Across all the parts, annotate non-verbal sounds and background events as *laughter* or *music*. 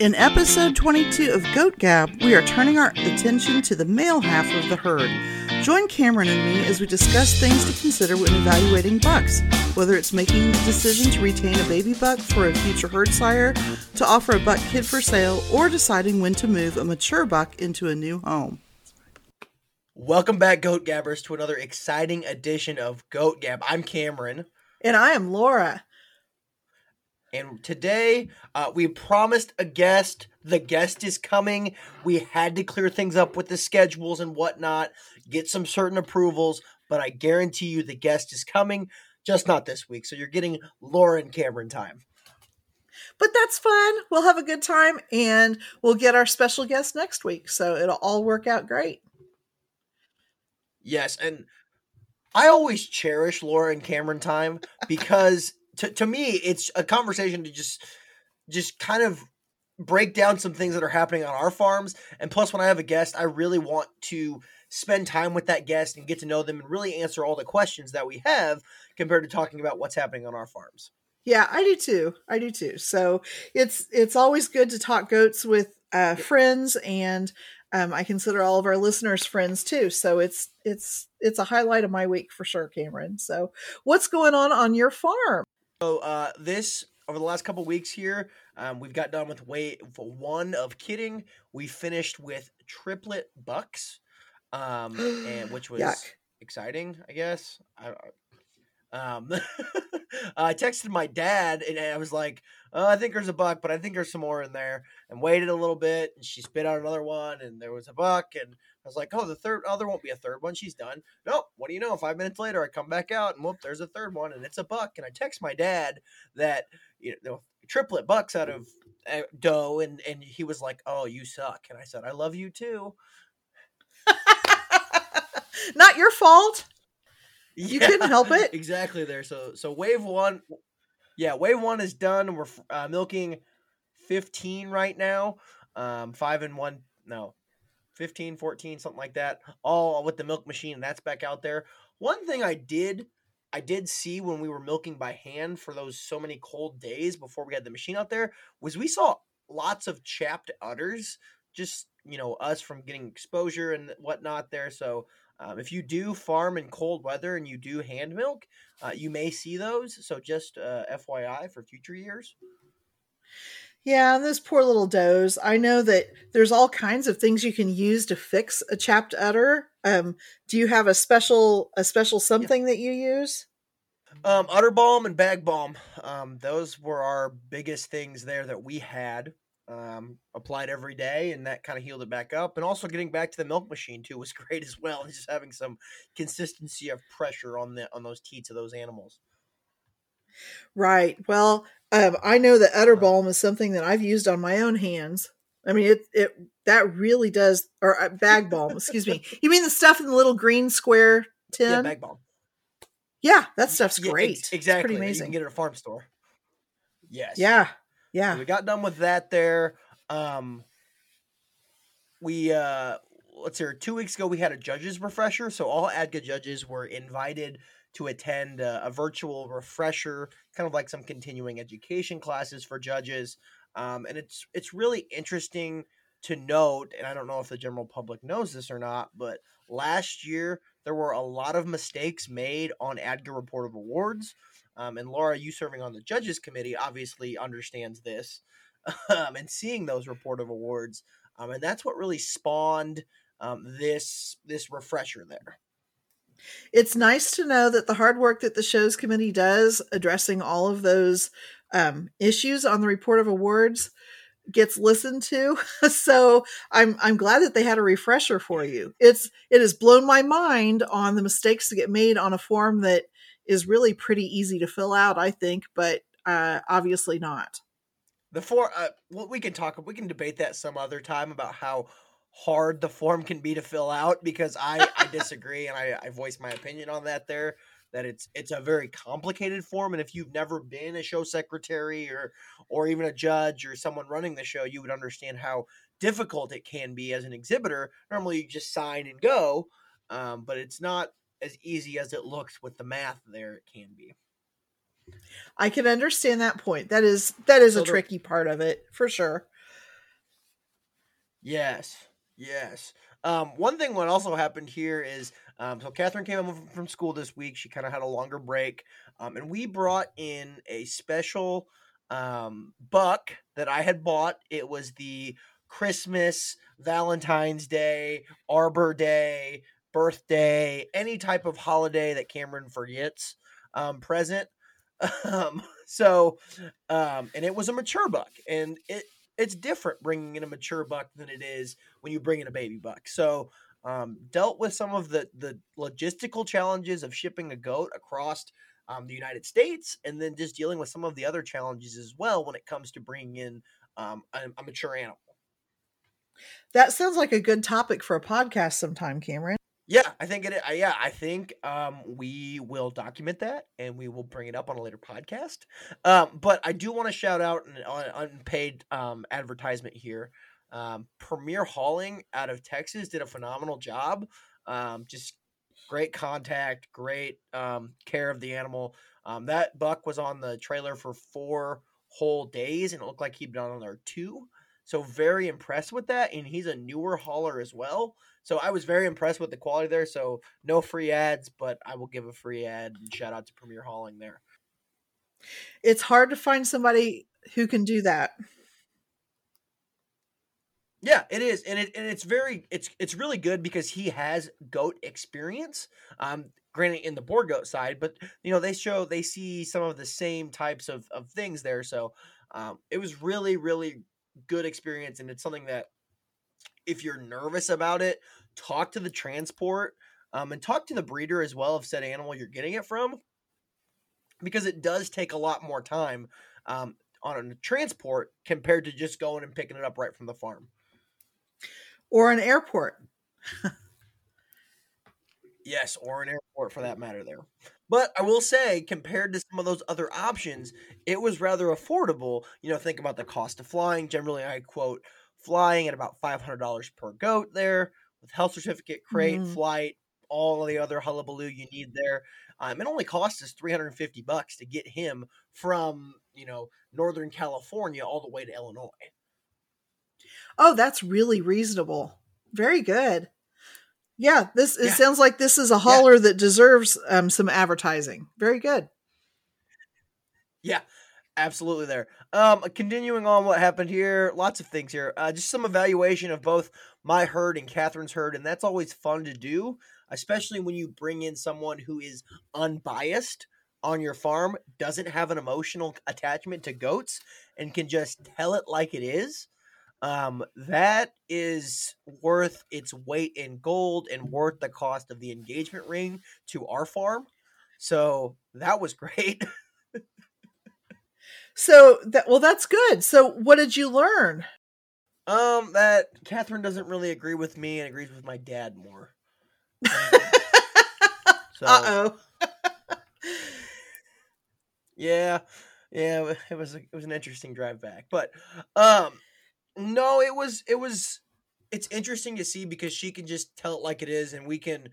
In episode 22 of Goat Gab, we are turning our attention to the male half of the herd. Join Cameron and me as we discuss things to consider when evaluating bucks, whether it's making the decision to retain a baby buck for a future herd sire, to offer a buck kid for sale, or deciding when to move a mature buck into a new home. Welcome back, Goat Gabbers, to another exciting edition of Goat Gab. I'm Cameron. And I am Laura. And today, uh, we promised a guest. The guest is coming. We had to clear things up with the schedules and whatnot, get some certain approvals, but I guarantee you the guest is coming, just not this week. So you're getting Lauren Cameron time. But that's fun. We'll have a good time and we'll get our special guest next week. So it'll all work out great. Yes. And I always cherish Laura and Cameron time because to, to me it's a conversation to just just kind of break down some things that are happening on our farms. And plus when i have a guest i really want to spend time with that guest and get to know them and really answer all the questions that we have compared to talking about what's happening on our farms. Yeah i do too. I do too. So it's it's always good to talk goats with uh, friends and um, i consider all of our listeners friends too. So it's it's it's a highlight of my week for sure cameron. So what's going on on your farm so uh, this over the last couple weeks here, um, we've got done with wave one of kidding. We finished with triplet bucks, um, and *gasps* which was Yuck. exciting, I guess. I, um, *laughs* I texted my dad and I was like, oh, "I think there's a buck, but I think there's some more in there." And waited a little bit, and she spit out another one, and there was a buck, and I was like, "Oh, the third, oh, there won't be a third one. She's done." Nope. What do you know? Five minutes later, I come back out, and whoop, there's a third one, and it's a buck. And I text my dad that you know triplet bucks out of uh, doe, and and he was like, "Oh, you suck," and I said, "I love you too." *laughs* Not your fault. You Yeah, couldn't help it. *laughs* exactly there. So so wave one, yeah, wave one is done. We're uh, milking fifteen right now. Um, five and one, no, 15, 14, something like that. All with the milk machine, and that's back out there. One thing I did, I did see when we were milking by hand for those so many cold days before we had the machine out there, was we saw lots of chapped udders. Just you know, us from getting exposure and whatnot there. So um, if you do farm in cold weather and you do hand milk, uh, you may see those. So just uh, FYI for future years. Yeah, those poor little does. I know that there's all kinds of things you can use to fix a chapped udder. Um, do you have a special a special something that you use? Um, udder balm and bag balm. Um, those were our biggest things there that we had. Um, applied every day, and that kind of healed it back up. And also getting back to the milk machine too was *laughs* great as well. And Just having some consistency of pressure on the on those teats of those animals. Right. Well, um, I know that udder balm is something that I've used on my own hands. I mean, it it that really does. Or uh, bag balm, excuse me. *laughs* You mean the stuff in the little green square tin? Yeah, bag balm. Yeah, that stuff's Yeah, great. ex- It's exactly. pretty You can amazing. get it at a farm store. Yes. Yeah, So yeah. we got done with that there. Um, we uh, let's see, two weeks ago we had a judges refresher, so all ADGA judges were invited to attend uh, a virtual refresher, kind of like some continuing education classes for judges. Um, and it's it's really interesting to note, and I don't know if the general public knows this or not, but last year there were a lot of mistakes made on ADGA report of awards. Um, and Laura, you serving on the judges committee, obviously understands this *laughs* um, and seeing those report of awards, um, and that's what really spawned um, this this refresher there. It's nice to know that the hard work that the shows committee does addressing all of those um, issues on the report of awards gets listened to. *laughs* so I'm I'm glad that they had a refresher for you. It's it has blown my mind on the mistakes that get made on a form that is really pretty easy to fill out, I think, but uh, obviously not. The four, uh, well, we can talk, we can debate that some other time about how hard the form can be to fill out because I, I disagree and I, I voice my opinion on that there that it's it's a very complicated form and if you've never been a show secretary or or even a judge or someone running the show you would understand how difficult it can be as an exhibitor normally you just sign and go um, but it's not as easy as it looks with the math there it can be I can understand that point. That is that is So a tricky part of it for sure. Yes, yes. Um, one thing what also happened here is um, so Catherine came home from school this week. She kind of had a longer break, um, and we brought in a special um, buck that I had bought. It was the Christmas, Valentine's Day, Arbor Day, birthday, any type of holiday that Cameron forgets um, present. *laughs* Um, so, um, and it was a mature buck, and it it's different bringing in a mature buck than it is when you bring in a baby buck. So, um, dealt with some of the the logistical challenges of shipping a goat across um, the United States, and then just dealing with some of the other challenges as well when it comes to bringing in um, a, a mature animal. That sounds like a good topic for a podcast sometime, Cameron. Yeah, I think it. Yeah, I think um, we will document that and we will bring it up on a later podcast. Um, but I do want to shout out an, unpaid um, advertisement here. Um, Premier Hauling out of Texas did a phenomenal job. Um, just great contact, great um, care of the animal. That buck was on the trailer for four whole days, and it looked like he'd been on there two. So very impressed with that, and he's a newer hauler as well. So I was very impressed with the quality there. So no free ads, but I will give a free ad and shout out to Premier Hauling there. It's hard to find somebody who can do that. Yeah, it is, and it and it's very it's it's really good because he has goat experience. Um, granted in the Boer goat side, but you know they show they see some of the same types of of things there. So um, it was really really good experience, and it's something that if you're nervous about it, talk to the transport um, and talk to the breeder as well of said animal you're getting it from, because it does take a lot more time um, on a transport compared to just going and picking it up right from the farm or an airport. yes, or an airport for that matter there. But I will say, compared to some of those other options, it was rather affordable. You know, think about the cost of flying. Generally, I quote flying at about $500 per goat there with health certificate, crate, mm. flight, all the other hullabaloo you need there. Um, it only costs us 350 bucks to get him from, you know, Northern California all the way to Illinois. Oh, that's really reasonable. Very good. Yeah, this it yeah. sounds like this is a hauler yeah. that deserves um, some advertising. Very good. Yeah, absolutely. There. Um, continuing on what happened here, lots of things here. Uh, just some evaluation of both my herd and Catherine's herd, and that's always fun to do, especially when you bring in someone who is unbiased on your farm, doesn't have an emotional attachment to goats, and can just tell it like it is um, that is worth its weight in gold and worth the cost of the engagement ring to our farm. So that was great. *laughs* so that well, that's good. So what did you learn? Um, that Catherine doesn't really agree with me and agrees with my dad more. *laughs* so, uh oh. *laughs* yeah, yeah, it was a, it was an interesting drive back, but um, no, it was it was it's interesting to see because she can just tell it like it is and we can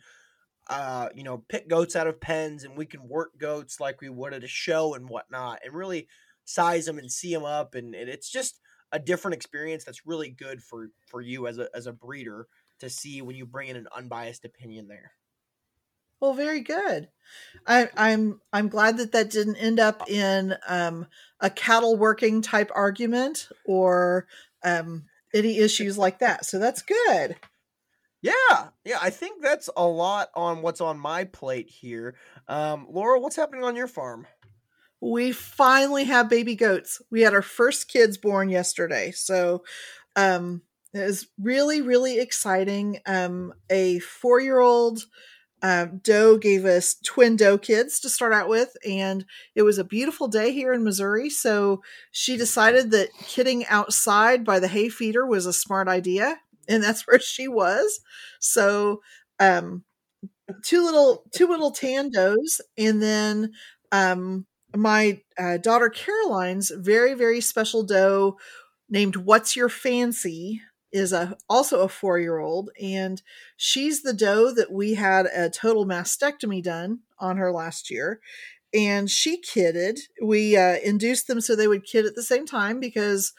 uh you know pick goats out of pens and we can work goats like we would at a show and whatnot and really size them and see them up and, and it's just a different experience that's really good for for you as a as a breeder to see when you bring in an unbiased opinion there well, very good. I, I'm I'm glad that that didn't end up in um, a cattle working type argument or um, any issues like that. So that's good. Yeah, yeah, I think that's a lot on what's on my plate here. Um, Laura, what's happening on your farm? We finally have baby goats. We had our first kids born yesterday, so um, it was really, really exciting. Um, a four-year-old um, Doe gave us twin Doe kids to start out with, and it was a beautiful day here in Missouri. So she decided that kidding outside by the hay feeder was a smart idea, and that's *laughs* where she was. So, um, two little two little tan does, and then um, my uh, daughter Caroline's very very special doe named What's Your Fancy is a also a four year old, and she's the doe that we had a total mastectomy done on her last year. And she kidded. We uh, induced them so they would kid at the same time because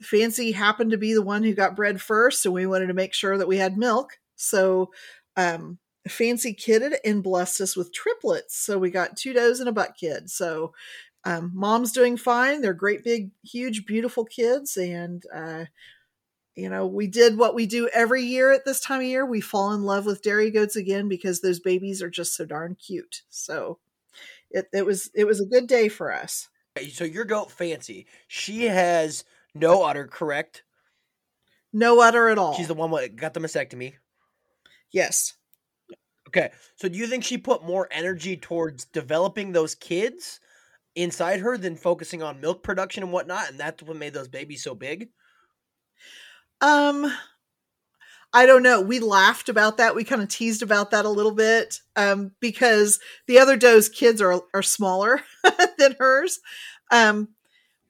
Fancy happened to be the one who got bred first, and we wanted to make sure that we had milk. So um, Fancy kidded and blessed us with triplets. So we got two does and a buck kid. So um, mom's doing fine. They're great, big, huge, beautiful kids. And, uh, you know, we did what we do every year at this time of year. We fall in love with dairy goats again because those babies are just so darn cute. So it, it was it was a good day for us. So your goat fancy, she has no udder, correct? No udder at all. She's the one that got the mastectomy. Yes. Okay. So do you think she put more energy towards developing those kids inside her than focusing on milk production and whatnot, and that's what made those babies so big? Um I don't know. We laughed about that. We kind of teased about that a little bit um, because the other doe's kids are are smaller *laughs* than hers. Um,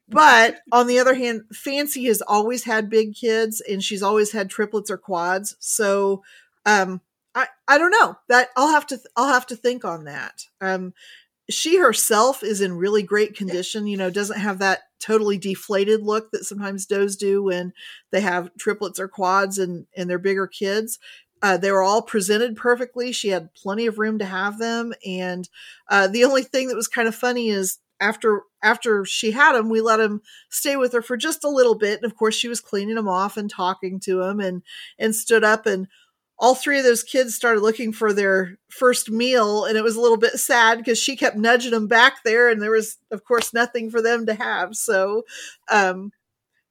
but *laughs* on the other hand, Fancy has always had big kids, and she's always had triplets or quads. So um, I I don't know that I'll have to I'll have to think on that. Um, she herself is in really great condition. You know, doesn't have that totally deflated look that sometimes does do when they have triplets or quads and and they're bigger kids. Uh, they were all presented perfectly. She had plenty of room to have them, and uh, the only thing that was kind of funny is after after she had him, we let him stay with her for just a little bit. And of course, she was cleaning him off and talking to him, and and stood up and all three of those kids started looking for their first meal and it was a little bit sad because she kept nudging them back there and there was of course nothing for them to have. So um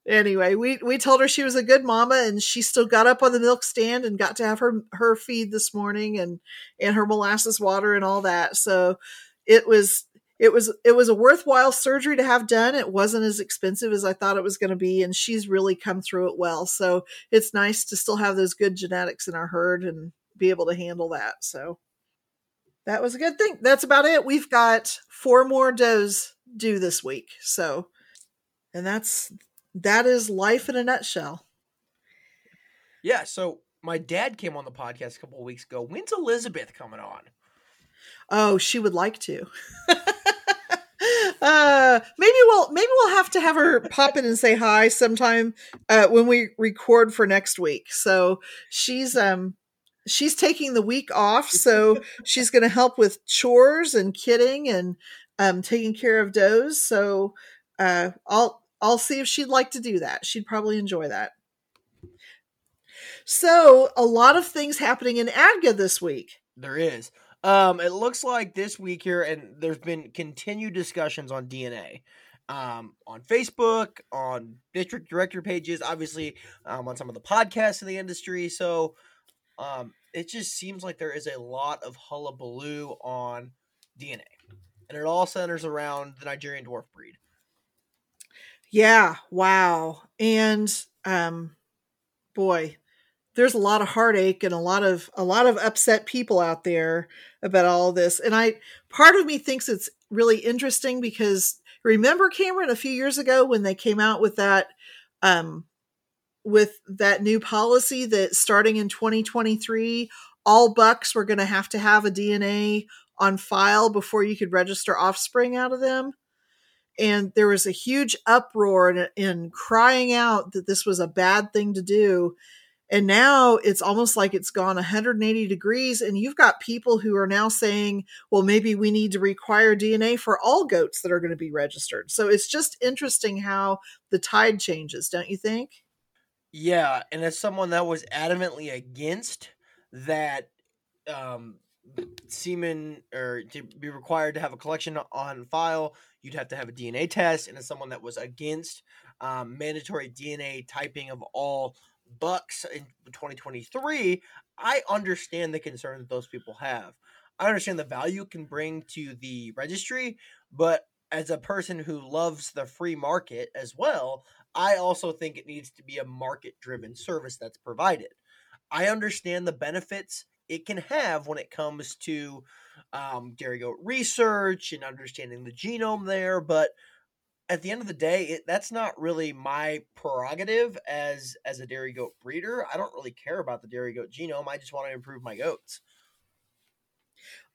anyway we we told her she was a good mama and she still got up on the milk stand and got to have her her feed this morning and and her molasses water and all that. So it was it was it was a worthwhile surgery to have done. It wasn't as expensive as I thought it was going to be, and she's really come through it well. So it's nice to still have those good genetics in our herd and be able to handle that. So that was a good thing. That's about it. We've got four more does due this week. So and that's that is life in a nutshell. Yeah, so my dad came on the podcast a couple of weeks ago. When's Elizabeth coming on? Oh, she would like to. *laughs* uh maybe we'll maybe we'll have to have her pop in and say hi sometime uh when we record for next week. So she's um she's taking the week off so *laughs* she's going to help with chores and kidding and um taking care of does so uh i'll i'll see if she'd like to do that. She'd probably enjoy that. So a lot of things happening in adga this week. There is um, it looks like this week here, and there's been continued discussions on DNA. Um, on Facebook, on district director pages, obviously um, on some of the podcasts in the industry. So um, it just seems like there is a lot of hullabaloo on DNA, and it all centers around the Nigerian dwarf breed. Yeah, wow. And um boy, there's a lot of heartache and a lot of a lot of upset people out there about all this. And i part of me thinks it's really interesting because remember cameron a few years ago when they came out with that um with that new policy that starting in 2023 all bucks were going to have to have a dna on file before you could register offspring out of them. And there was a huge uproar and, and crying out that this was a bad thing to do and now it's almost like it's gone 180 degrees. And you've got people who are now saying, well, maybe we need to require DNA for all goats that are going to be registered. So it's just interesting how the tide changes, don't you think? Yeah. And as someone that was adamantly against that, um, semen or to be required to have a collection on file, you'd have to have a DNA test. And as someone that was against um, mandatory DNA typing of all bucks in 2023, I understand the concern that those people have. I understand the value it can bring to the registry, but as a person who loves the free market as well, I also think it needs to be a market driven service that's provided. I understand the benefits it can have when it comes to um, dairy goat research and understanding the genome there, but at the end of the day, it, that's not really my prerogative as as a dairy goat breeder. I don't really care about the dairy goat genome. I just want to improve my goats.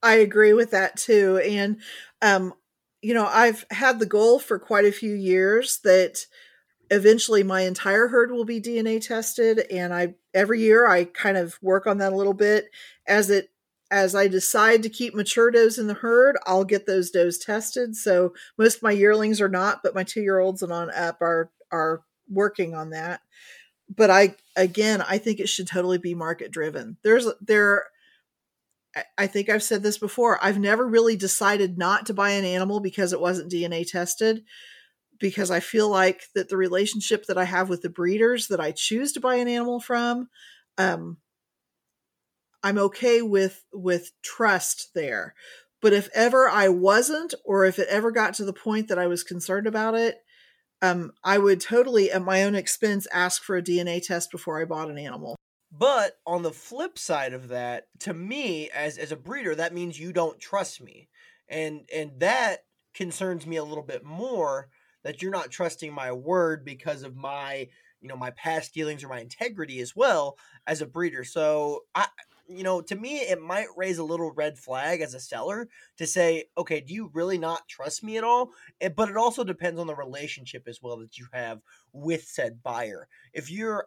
I agree with that too, and um, you know, I've had the goal for quite a few years that eventually my entire herd will be DNA tested and I every year I kind of work on that a little bit as it as I decide to keep mature does in the herd, I'll get those does tested. So most of my yearlings are not, but my 2-year-olds and on up are are working on that. But I again, I think it should totally be market driven. There's there I think I've said this before. I've never really decided not to buy an animal because it wasn't DNA tested because I feel like that the relationship that I have with the breeders that I choose to buy an animal from, um, I'm okay with with trust there. But if ever I wasn't, or if it ever got to the point that I was concerned about it, um, I would totally, at my own expense, ask for a DNA test before I bought an animal. But on the flip side of that, to me as as a breeder, that means you don't trust me. And and that concerns me a little bit more that you're not trusting my word because of my, you know, my past dealings or my integrity as well as a breeder. So I you know, to me, it might raise a little red flag as a seller to say, okay, do you really not trust me at all? Eh, but it also depends on the relationship as well that you have with said buyer. If you're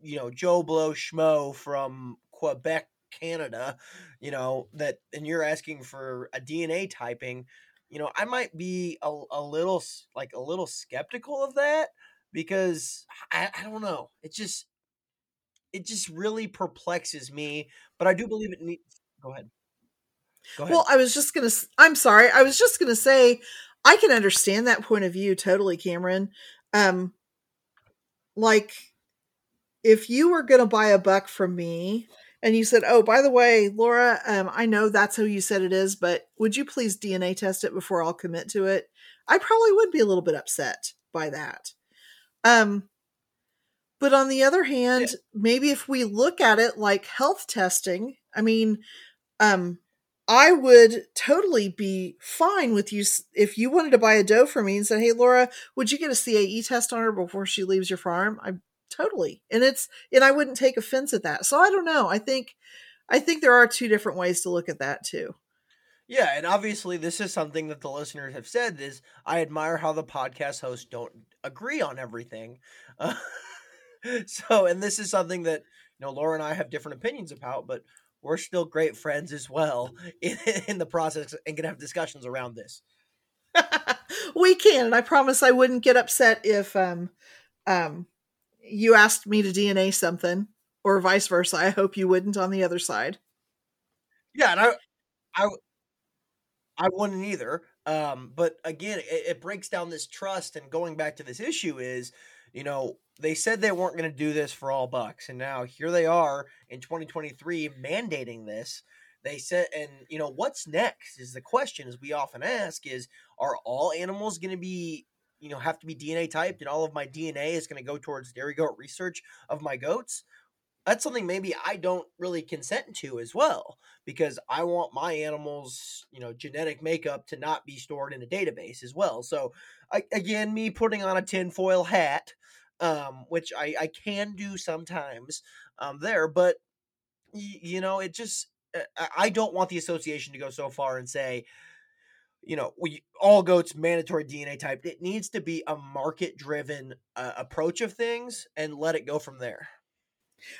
you know Joe Blow Schmo from Quebec, Canada, you know that, and you're asking for a DNA typing, you know I might be a, a little like a little skeptical of that because I, I don't know. It's just it just really perplexes me. But I do believe it needs. Go ahead. Go ahead. Well, I was just gonna. I'm sorry. I was just gonna say I can understand that point of view totally, Cameron. Um, like if you were to buy a buck from me and you said, "Oh, by the way, Laura, um, I know that's who you said it is, but would you please DNA test it before I'll commit to it?" I probably would be a little bit upset by that. Um, but on the other hand, yeah. maybe if we look at it like health testing, I mean, um, I would totally be fine with you if you wanted to buy a doe for me and said, "Hey, Laura, would you get a CAE test on her before she leaves your farm?" I totally. And it's and i wouldn't take offense at that. So i don't know. I think i think there are two different ways to look at that too. Yeah and obviously this is something that the listeners have said is i admire how the podcast hosts don't agree on everything. uh, *laughs* *laughs* so and this is something that you know laura and i have different opinions about but we're still great friends as well *laughs* in, in the process and gonna have discussions around this *laughs* we can and i promise i wouldn't get upset if um um you asked me to DNA something, or vice versa. I hope you wouldn't on the other side. Yeah, and I, I, I wouldn't either. Um, but again, it, it breaks down this trust. And going back to this issue is, you know, they said they weren't going to do this for all bucks, and now here they are in 2023 mandating this. They said, and you know, what's next is the question, as we often ask, is are all animals going to be you know have to be DNA typed and all of my DNA is going to go towards dairy goat research of my goats, that's something maybe I don't really consent to as well because I want my animals, you know, genetic makeup to not be stored in a database as well. So, I, again, me putting on a tinfoil hat, um, which I, I can do sometimes um, there, but you know, it just uh, I don't want the association to go so far and say, you know, we all goats mandatory DNA type. It needs to be a market driven uh, approach of things and let it go from there.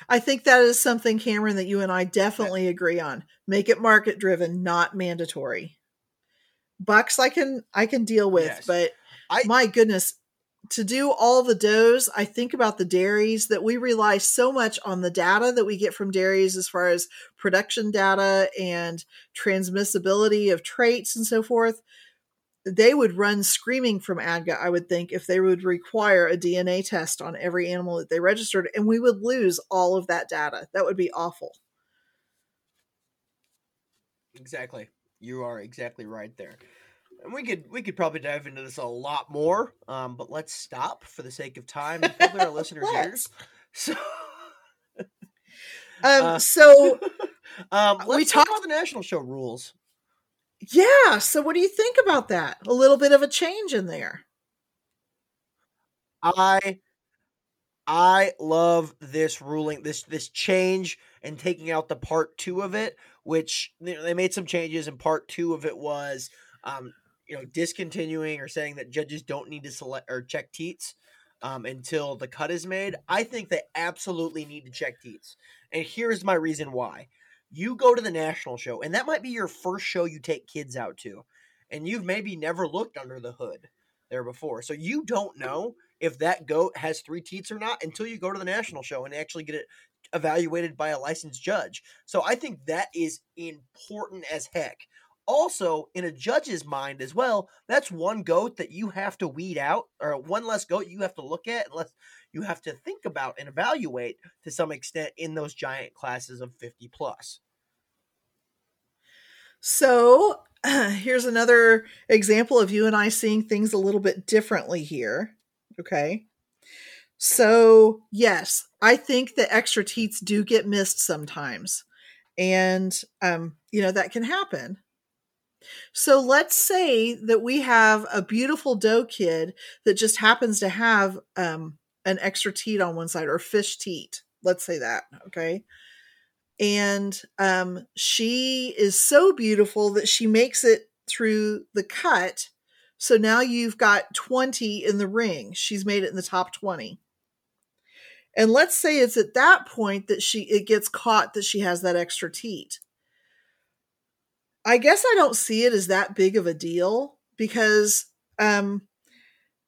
I think that is something, Cameron, that you and I definitely agree on. Make it market driven, not mandatory. Bucks, I can I can deal with, yes. but I, my goodness, to do all the does, I think about the dairies that we rely so much on the data that we get from dairies as far as production data and transmissibility of traits and so forth. They would run screaming from ADGA, I would think, if they would require a DNA test on every animal that they registered, and we would lose all of that data. That would be awful. Exactly. You are exactly right there and we could we could probably dive into this a lot more, um, but let's stop for the sake of time and our *laughs* listeners' ears. So, um, uh, so *laughs* um, we talked about the national show rules. Yeah. So, what do you think about that? A little bit of a change in there. I I love this ruling, this this change and taking out the part two of it, which you know, they made some changes, and part two of it was um, you know discontinuing or saying that judges don't need to select or check teats um, until the cut is made. I think they absolutely need to check teats. And here's my reason why. You go to the national show, and that might be your first show you take kids out to, and you've maybe never looked under the hood there before. So you don't know if that goat has three teats or not until you go to the national show and actually get it evaluated by a licensed judge. So I think that is important as heck. Also, in a judge's mind as well, that's one goat that you have to weed out, or one less goat you have to look at, unless you have to think about and evaluate to some extent in those giant classes of 50 plus. So, *clears throat* here's another example of you and I seeing things a little bit differently here. Okay. So, yes, I think that extra teats do get missed sometimes. And, um, you know, that can happen. So let's say that we have a beautiful doe kid that just happens to have um, an extra teat on one side or fish teat. Let's say that. Okay. And um, she is so beautiful that she makes it through the cut. So now you've got 20 in the ring. She's made it in the top 20. And let's say it's at that point that she it gets caught that she has that extra teat. I guess I don't see it as that big of a deal because um,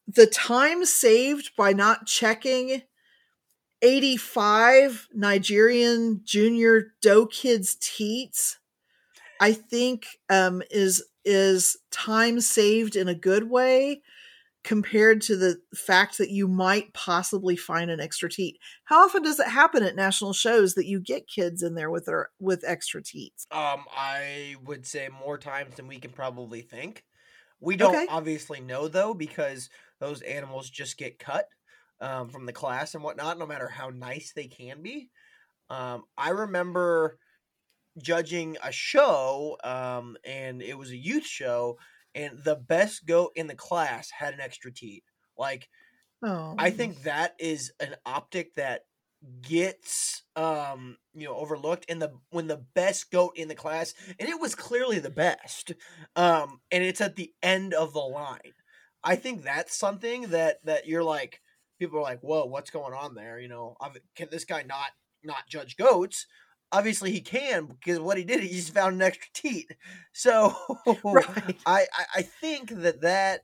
the time saved by not checking 85 Nigerian junior doe kids teats, I think um, is is time saved in a good way compared to the fact that you might possibly find an extra teat. How often does it happen at national shows that you get kids in there with their with extra teats? Um, I would say more times than we can probably think. We don't okay. obviously know though because those animals just get cut um, from the class and whatnot, no matter how nice they can be. Um, I remember judging a show, um, and it was a youth show, and the best goat in the class had an extra teat. Like, oh. I think that is an optic that gets um you know overlooked in the when the best goat in the class and it was clearly the best um and it's at the end of the line. I think that's something that that you're like people are like whoa what's going on there? You know can this guy not not judge goats? Obviously he can because what he did he just found an extra teat. So *laughs* right. I, I think that that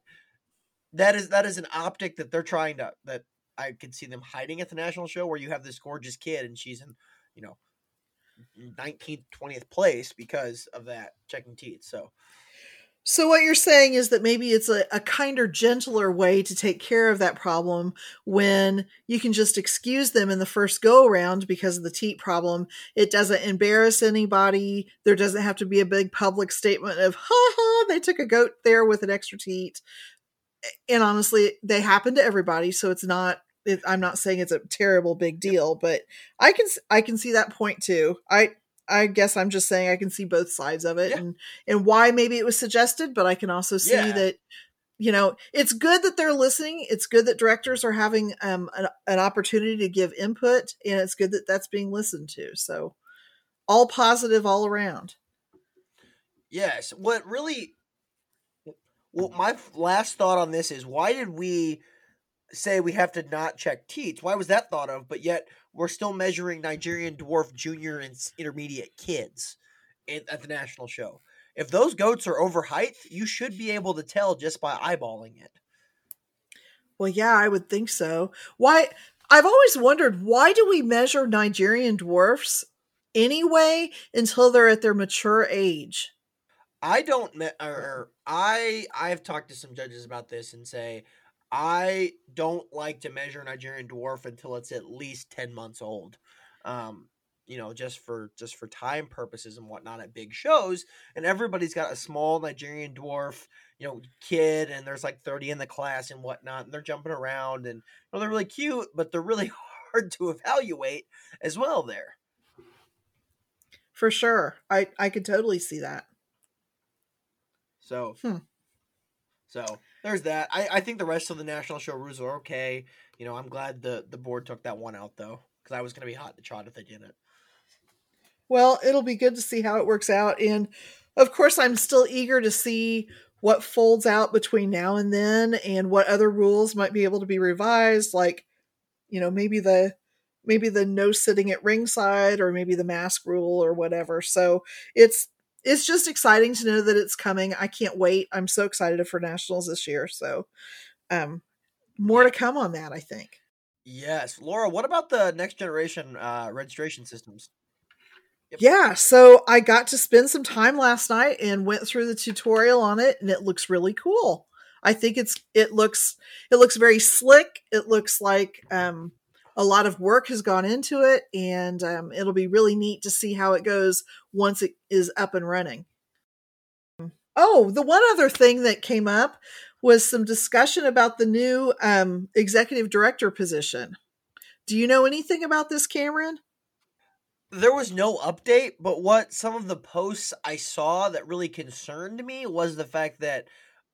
that is that is an optic that they're trying to that i could see them hiding at the national show where you have this gorgeous kid and she's in you know 19th 20th place because of that checking teats so so what you're saying is that maybe it's a, a kinder, gentler way to take care of that problem when you can just excuse them in the first go around because of the teat problem. It doesn't embarrass anybody. There doesn't have to be a big public statement of, ha ha, they took a goat there with an extra teat. And honestly, they happen to everybody. So it's not, it, I'm not saying it's a terrible big deal, but I can, I can see that point too. I, I guess I'm just saying I can see both sides of it yeah. and and why maybe it was suggested, but I can also see yeah. that you know it's good that they're listening. It's good that directors are having um, an, an opportunity to give input, and it's good that that's being listened to. So all positive all around. Yes. What really? Well, my last thought on this is why did we say we have to not check teats? Why was that thought of? But yet we're still measuring Nigerian dwarf junior and intermediate kids at the national show. If those goats are over height, you should be able to tell just by eyeballing it. Well, yeah, I would think so. Why? I've always wondered why do we measure Nigerian dwarfs anyway until they're at their mature age? I don't. Or I I've talked to some judges about this and say I don't like to measure a Nigerian dwarf until it's at least ten months old. Um, you know, just for just for time purposes and whatnot at big shows. And everybody's got a small Nigerian dwarf, you know, kid, and there's like 30 in the class and whatnot, and they're jumping around and you know, they're really cute, but they're really *laughs* hard to evaluate as well there. For sure. I I could totally see that. So hmm. so there's that. I, I think the rest of the national show rules are okay. You know, I'm glad the the board took that one out though, because I was gonna be hot to trot if they didn't. Well, it'll be good to see how it works out, and of course, I'm still eager to see what folds out between now and then and what other rules might be able to be revised like you know maybe the maybe the no sitting at ringside or maybe the mask rule or whatever so it's it's just exciting to know that it's coming i can't wait i'm so excited for nationals this year so um more to come on that i think Yes, Laura. What about the next generation uh, registration systems? Yep. Yeah, so I got to spend some time last night and went through the tutorial on it, and it looks really cool. I think it's it looks it looks very slick. It looks like um, a lot of work has gone into it, and um, it'll be really neat to see how it goes once it is up and running. Oh, the one other thing that came up was some discussion about the new um, executive director position. Do you know anything about this, Cameron? There was no update, but what some of the posts I saw that really concerned me was the fact that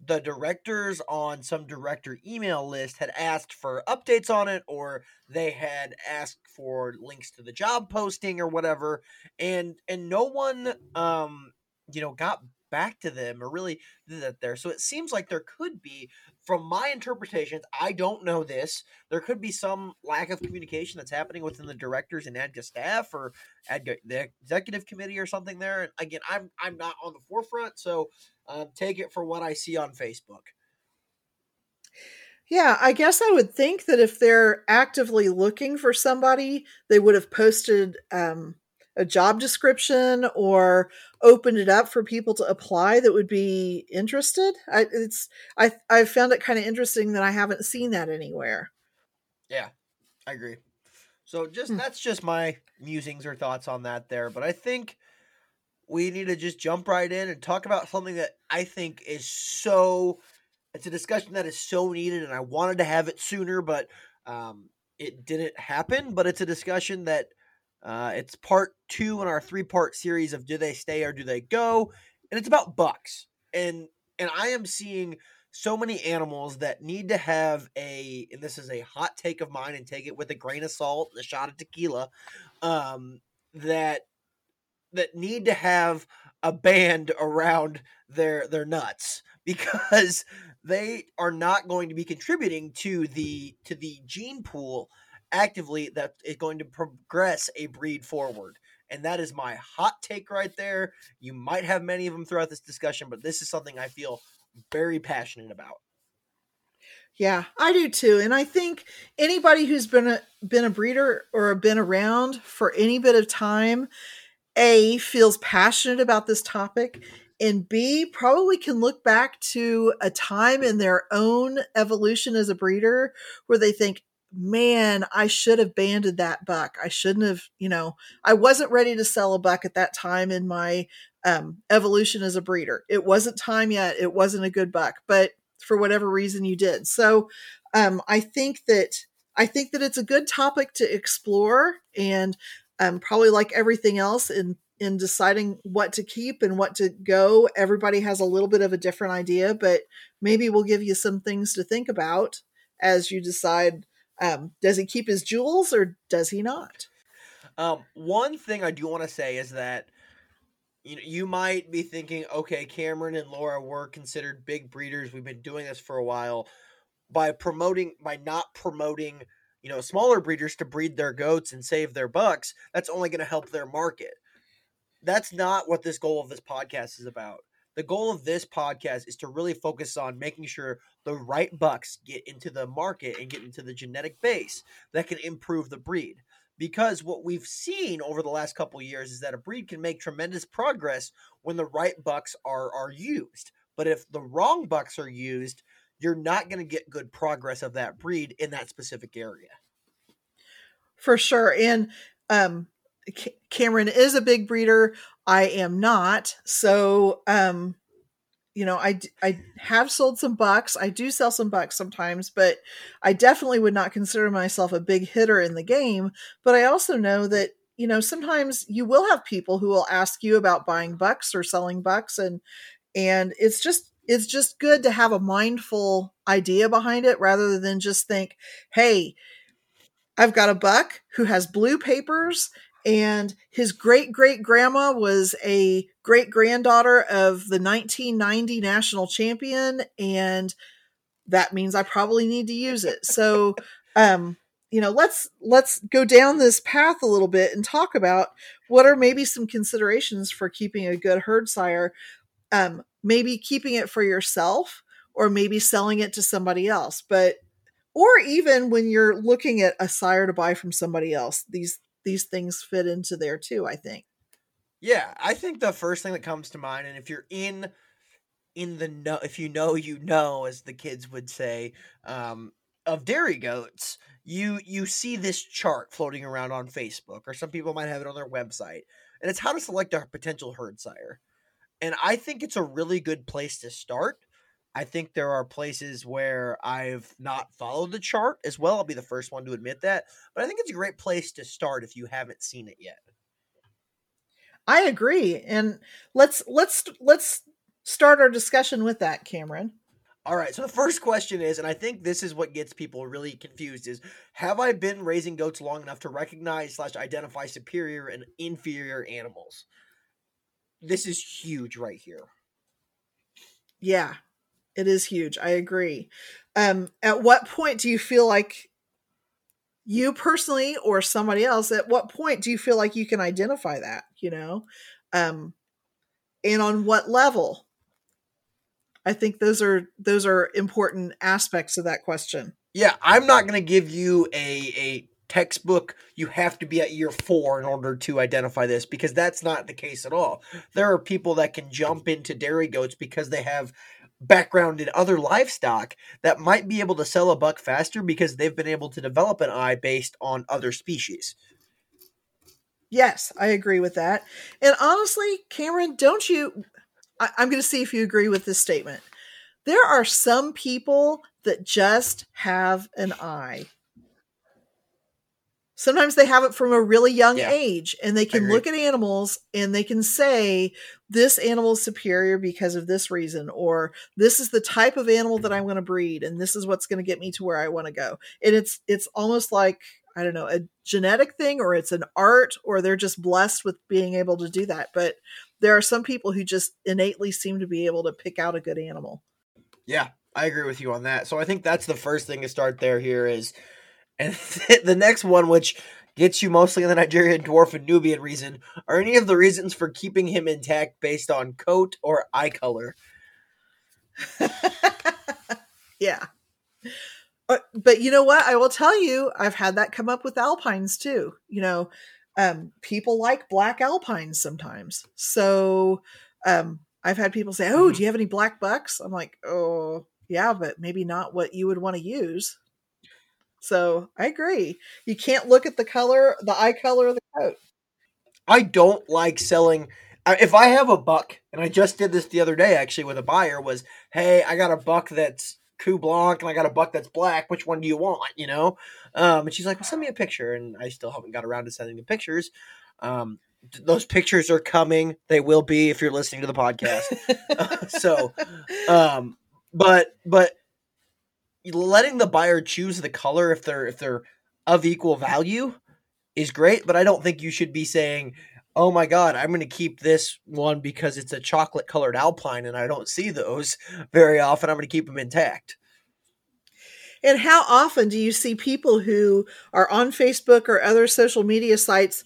the directors on some director email list had asked for updates on it or they had asked for links to the job posting or whatever and and no one um you know got back to them or really that there. So it seems like there could be, from my interpretations, I don't know this. There could be some lack of communication that's happening within the directors and ADGA staff or ADGA the executive committee or something there. And again, I'm I'm not on the forefront, so um, take it for what I see on Facebook. Yeah, I guess I would think that if they're actively looking for somebody, they would have posted um, a job description or opened it up for people to apply that would be interested. I, it's I I found it kind of interesting that I haven't seen that anywhere. Yeah, I agree. So just hmm. that's just my musings or thoughts on that there, but I think we need to just jump right in and talk about something that I think is so it's a discussion that is so needed and I wanted to have it sooner but um it didn't happen, but it's a discussion that uh, it's part two in our three part series of do they stay or do they go, and it's about bucks. And and I am seeing so many animals that need to have a and this is a hot take of mine and take it with a grain of salt a shot of tequila um that that need to have a band around their their nuts *laughs* because they are not going to be contributing to the to the gene pool actively that is going to progress a breed forward. And that is my hot take right there. You might have many of them throughout this discussion, but this is something I feel very passionate about. Yeah, I do too. And I think anybody who's been a been a breeder or been around for any bit of time, A feels passionate about this topic and B probably can look back to a time in their own evolution as a breeder where they think, man, I should have banded that buck. I shouldn't have, you know, I wasn't ready to sell a buck at that time in my um, evolution as a breeder. It wasn't time yet. It wasn't a good buck, but for whatever reason you did. So um, I think that I think that it's a good topic to explore, and um, probably like everything else in in deciding what to keep and what to go. Everybody has a little bit of a different idea, but maybe we'll give you some things to think about as you decide um, does he keep his jewels or does he not? Um, one thing I do want to say is that you know you might be thinking, okay, Cameron and Laura were considered big breeders. We've been doing this for a while. By promoting, by not promoting, you know, smaller breeders to breed their goats and save their bucks, that's only going to help their market. That's not what this goal of this podcast is about the goal of this podcast is to really focus on making sure the right bucks get into the market and get into the genetic base that can improve the breed. Because what we've seen over the last couple years is that a breed can make tremendous progress when the right bucks are are used. But if the wrong bucks are used you're not going to get good progress of that breed in that specific area. For sure. And um Cameron is a big breeder. I am not. So, um, you know, I, I have sold some bucks. I do sell some bucks sometimes, but I definitely would not consider myself a big hitter in the game. But I also know that, you know, sometimes you will have people who will ask you about buying bucks or selling bucks and, and it's just, it's just good to have a mindful idea behind it rather than just think, hey, I've got a buck who has blue papers and his great great grandma was a great granddaughter of the 1990 national champion and that means i probably need to use it. So um you know let's let's go down this path a little bit and talk about what are maybe some considerations for keeping a good herd sire. Um maybe keeping it for yourself or maybe selling it to somebody else but or even when you're looking at a sire to buy from somebody else these these things fit into there too i think. Yeah i think the first thing that comes to mind and if you're in in the know if you know you know as the kids would say um of dairy goats you you see this chart floating around on facebook or some people might have it on their website and it's how to select a potential herd sire. And i think it's a really good place to start I think there are places where I've not followed the chart as well. I'll be the first one to admit that. But I think it's a great place to start if you haven't seen it yet. I agree. And let's let's let's start our discussion with that, Cameron. All right. So the first question is, and I think this is what gets people really confused: is Have I been raising goats long enough to recognize slash identify superior and inferior animals? This is huge right here. Yeah, it is huge. I agree. Um, at what point do you feel like you personally or somebody else? At what point do you feel like you can identify that? You know, um, and on what level? I think those are those are important aspects of that question. Yeah, I'm not going to give you a a textbook you have to be at year 4 in order to identify this because that's not the case at all. There are people that can jump into dairy goats because they have background in other livestock that might be able to sell a buck faster because they've been able to develop an eye based on other species. Yes, I agree with that. And honestly, Cameron, don't you? I, I'm going to see if you agree with this statement. There are some people that just have an eye. Sometimes they have it from a really young yeah, age and they can look at animals and they can say, this animal is superior because of this reason, or this is the type of animal that mm-hmm. I'm going to breed and this is what's going to get me to where I want to go. And it's, it's almost like, I don't know, a genetic thing or it's an art or they're just blessed with being able to do that. But there are some people who just innately seem to be able to pick out a good animal. Yeah, I agree with you on that. So I think that's the first thing to start there here is and *laughs* the next one, which gets you mostly in the Nigerian dwarf and Nubian reason, are any of the reasons for keeping him intact based on coat or eye color? *laughs* yeah. But, uh, but you know what? I will tell you, I've had that come up with alpines too. You know, um, people like black alpines sometimes. So um, I've had people say, "Oh, mm-hmm. do you have any black bucks?" I'm like, "Oh, yeah, but maybe not what you would want to use." So I agree. You can't look at the color, the eye color of the coat. I don't like selling. If I have a buck, and I just did this the other day actually with a buyer, was hey, I got a buck that's Cou Blanc and I got a buck that's black. Which one do you want? You know? Um, and she's like, well, send me a picture. And I still haven't got around to sending the pictures. Um, those pictures are coming. They will be if you're listening to the podcast. uh, *laughs* so, um, but but letting the buyer choose the color if they're if they're of equal value is great, but I don't think you should be saying, "Oh my god, I'm going to keep this one because it's a chocolate colored alpine and I don't see those *laughs* very often. I'm going to keep them intact." And how often do you see people who are on Facebook or other social media sites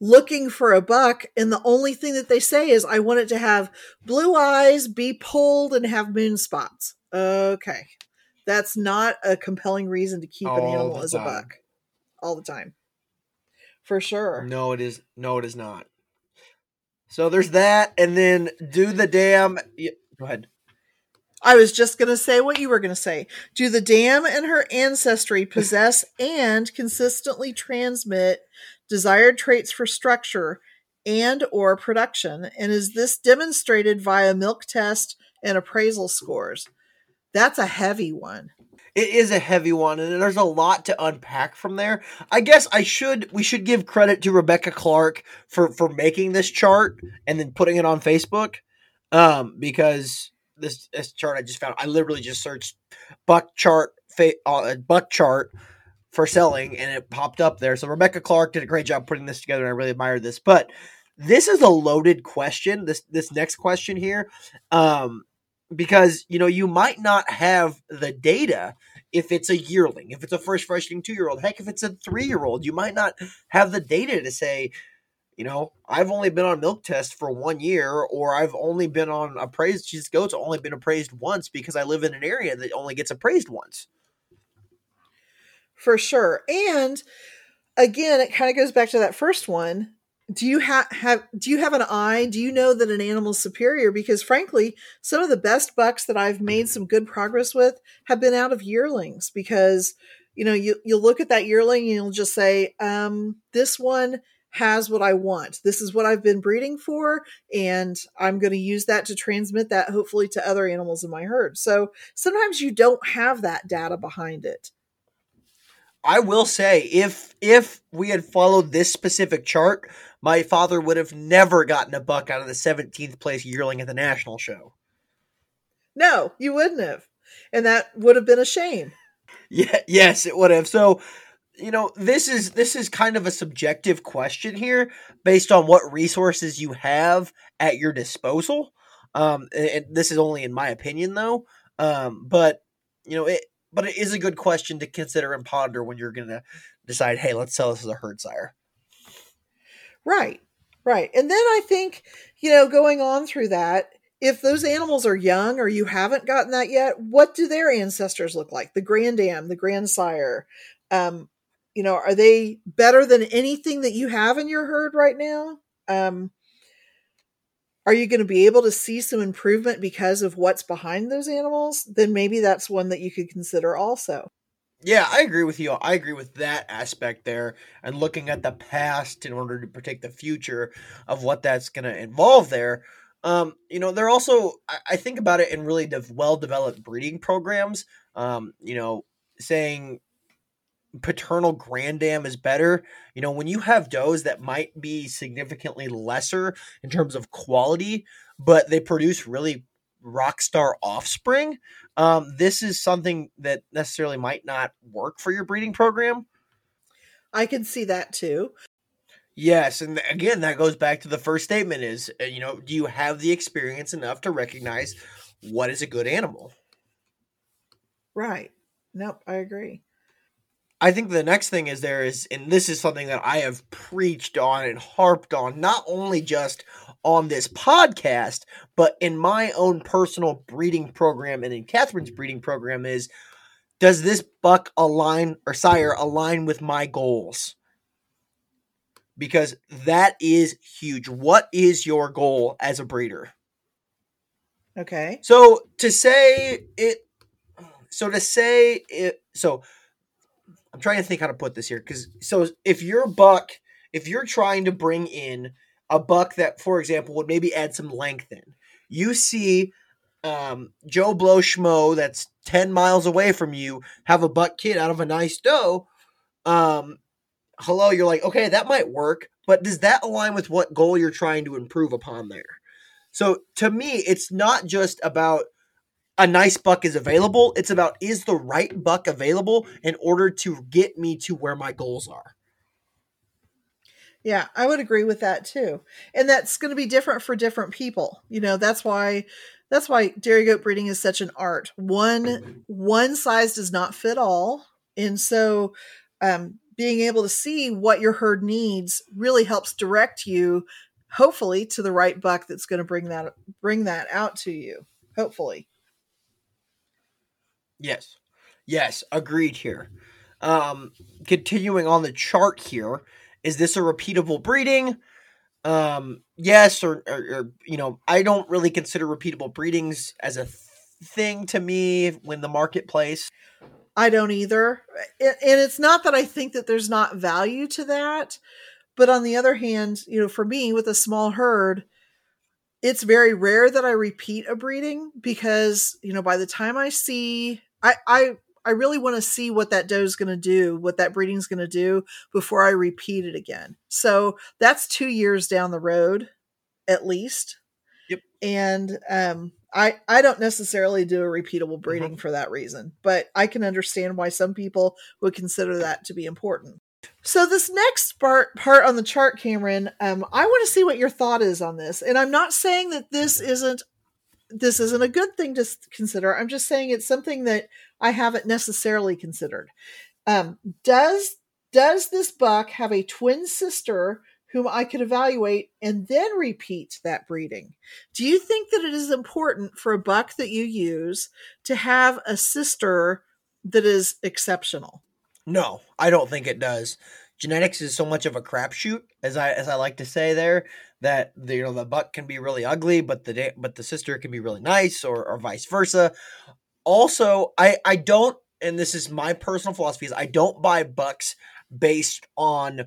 looking for a buck and the only thing that they say is I want it to have blue eyes, be polled and have moon spots. Okay that's not a compelling reason to keep all an animal as a buck all the time. For sure. No, it is. No, it is not. So there's that, and then do the dam. Go ahead. I was just going to say what you were going to say. Do the dam and her ancestry *laughs* possess and consistently transmit desired traits for structure and or production and is this demonstrated via milk test and appraisal scores? That's a heavy one. It is a heavy one, and there's a lot to unpack from there. I guess I should we should give credit to Rebecca Clark for for making this chart and then putting it on Facebook, um, because this this chart I just found I literally just searched buck chart fa- uh, buck chart for selling, and it popped up there. So Rebecca Clark did a great job putting this together, and I really admired this. But this is a loaded question. This this next question here, um, because you know you might not have the data if it's a yearling, if it's a first freshening two year old. Heck, if it's a three year old, you might not have the data to say. You know, I've only been on milk test for one year, or I've only been on appraised. These goats only been appraised once because I live in an area that only gets appraised once for sure. And again, it kind of goes back to that first one. Do you have have do you have an eye? Do you know that an animal's superior? Because frankly, some of the best bucks that I've made some good progress with have been out of yearlings because you know you you'll look at that yearling and you'll just say, um, this one has what I want. This is what I've been breeding for, and I'm going to use that to transmit that hopefully to other animals in my herd. So sometimes you don't have that data behind it. I will say, if if we had followed this specific chart, my father would have never gotten a buck out of the 17th place yearling at the national show. No, you wouldn't have. And that would have been a shame. Yeah, yes, it would have. So, you know, this is this is kind of a subjective question here based on what resources you have at your disposal. Um and this is only in my opinion though. Um but you know, it but it is a good question to consider and ponder when you're going to decide, hey, let's sell this as a herd sire. Right, right. And then I think, you know, going on through that, if those animals are young or you haven't gotten that yet, what do their ancestors look like? The grandam, the grandsire, um, you know, are they better than anything that you have in your herd right now? Um, are you going to be able to see some improvement because of what's behind those animals? Then maybe that's one that you could consider also. Yeah, I agree with you. I agree with that aspect there and looking at the past in order to predict the future of what that's going to involve there. Um, you know, they're also, I think about it in really well developed breeding programs. Um, you know, saying paternal grandam is better. You know, when you have does that might be significantly lesser in terms of quality, but they produce really rock star offspring, um, this is something that necessarily might not work for your breeding program. I can see that too. Yes, and again, that goes back to the first statement: is uh, you know, do you have the experience enough to recognize what is a good animal? Right. Nope, I agree. I think the next thing is there is, and this is something that I have preached on and harped on, not only just on this podcast, but in my own personal breeding program and in Catherine's breeding program is does this buck align or sire align with my goals? Because that is huge. What is your goal as a breeder? Okay. So to say it, so to say it, so I'm trying to think how to put this here because so if your buck, if you're trying to bring in a buck that, for example, would maybe add some length in, you see um, Joe Blow Schmo that's 10 miles away from you have a buck kid out of a nice doe. Um, hello, you're like, okay, that might work, but does that align with what goal you're trying to improve upon there? So to me, it's not just about a nice buck is available. It's about is the right buck available in order to get me to where my goals are. Yeah, I would agree with that too. And that's going to be different for different people. You know, that's why that's why dairy goat breeding is such an art. One one size does not fit all. And so um being able to see what your herd needs really helps direct you hopefully to the right buck that's going to bring that bring that out to you. Hopefully. Yes. Yes, agreed here. Um, continuing on the chart here, is this a repeatable breeding? Um, yes, or, or, or you know, I don't really consider repeatable breedings as a thing to me when the marketplace. I don't either. And it's not that I think that there's not value to that. But on the other hand, you know, for me with a small herd, it's very rare that I repeat a breeding because, you know, by the time I see I I I really want to see what that doe is going to do, what that breeding is going to do before I repeat it again. So that's two years down the road, at least. Yep. And um, I I don't necessarily do a repeatable breeding mm-hmm. for that reason, but I can understand why some people would consider that to be important. So this next part part on the chart, Cameron, um, I want to see what your thought is on this. And I'm not saying that this isn't this isn't a good thing to consider. I'm just saying it's something that I haven't necessarily considered. Um, does does this buck have a twin sister whom I could evaluate and then repeat that breeding? Do you think that it is important for a buck that you use to have a sister that is exceptional? No, I don't think it does. Genetics is so much of a crapshoot, as I as I like to say there, that the, you know the buck can be really ugly, but the but the sister can be really nice, or or vice versa. Also, I I don't, and this is my personal philosophy: is I don't buy bucks based on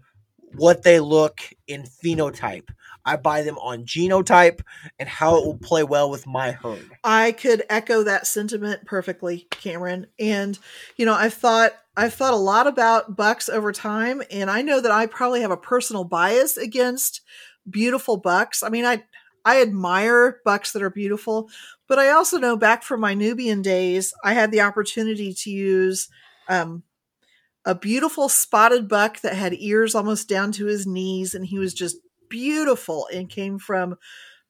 what they look in phenotype. I buy them on genotype and how it will play well with my herd. I could echo that sentiment perfectly, Cameron. And you know, I've thought I've thought a lot about bucks over time, and I know that I probably have a personal bias against beautiful bucks. I mean, I I admire bucks that are beautiful, but I also know back from my Nubian days, I had the opportunity to use um, a beautiful spotted buck that had ears almost down to his knees, and he was just beautiful and came from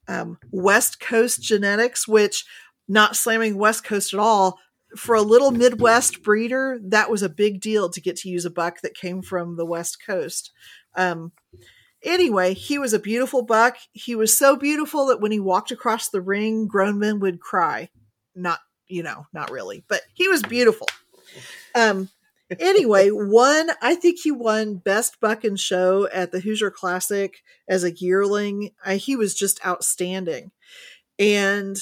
um, West Coast genetics, which not slamming West Coast at all. For a little Midwest breeder, that was a big deal to get to use a buck that came from the West Coast. Um, anyway, he was a beautiful buck. He was so beautiful that when he walked across the ring, grown men would cry. Not, you know, not really, but he was beautiful. Um, anyway, *laughs* one I think he won best buck and show at the Hoosier Classic as a yearling. I, he was just outstanding, and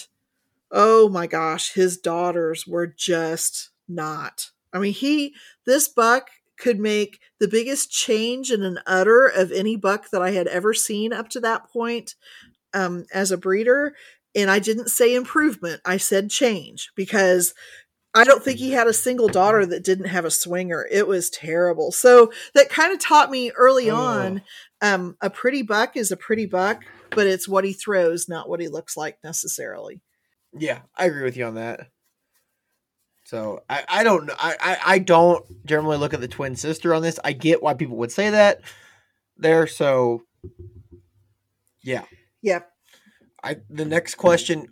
oh my gosh, his daughters were just not. I mean, he this buck could make the biggest change in an udder of any buck that I had ever seen up to that point um, as a breeder. And I didn't say improvement, I said change because I don't think he had a single daughter that didn't have a swinger. It was terrible. So that kind of taught me early oh. on um, a pretty buck is a pretty buck, but it's what he throws, not what he looks like necessarily. Yeah, I agree with you on that. So I, I don't I, I, I don't generally look at the twin sister on this. I get why people would say that there. So yeah. Yeah. I the next question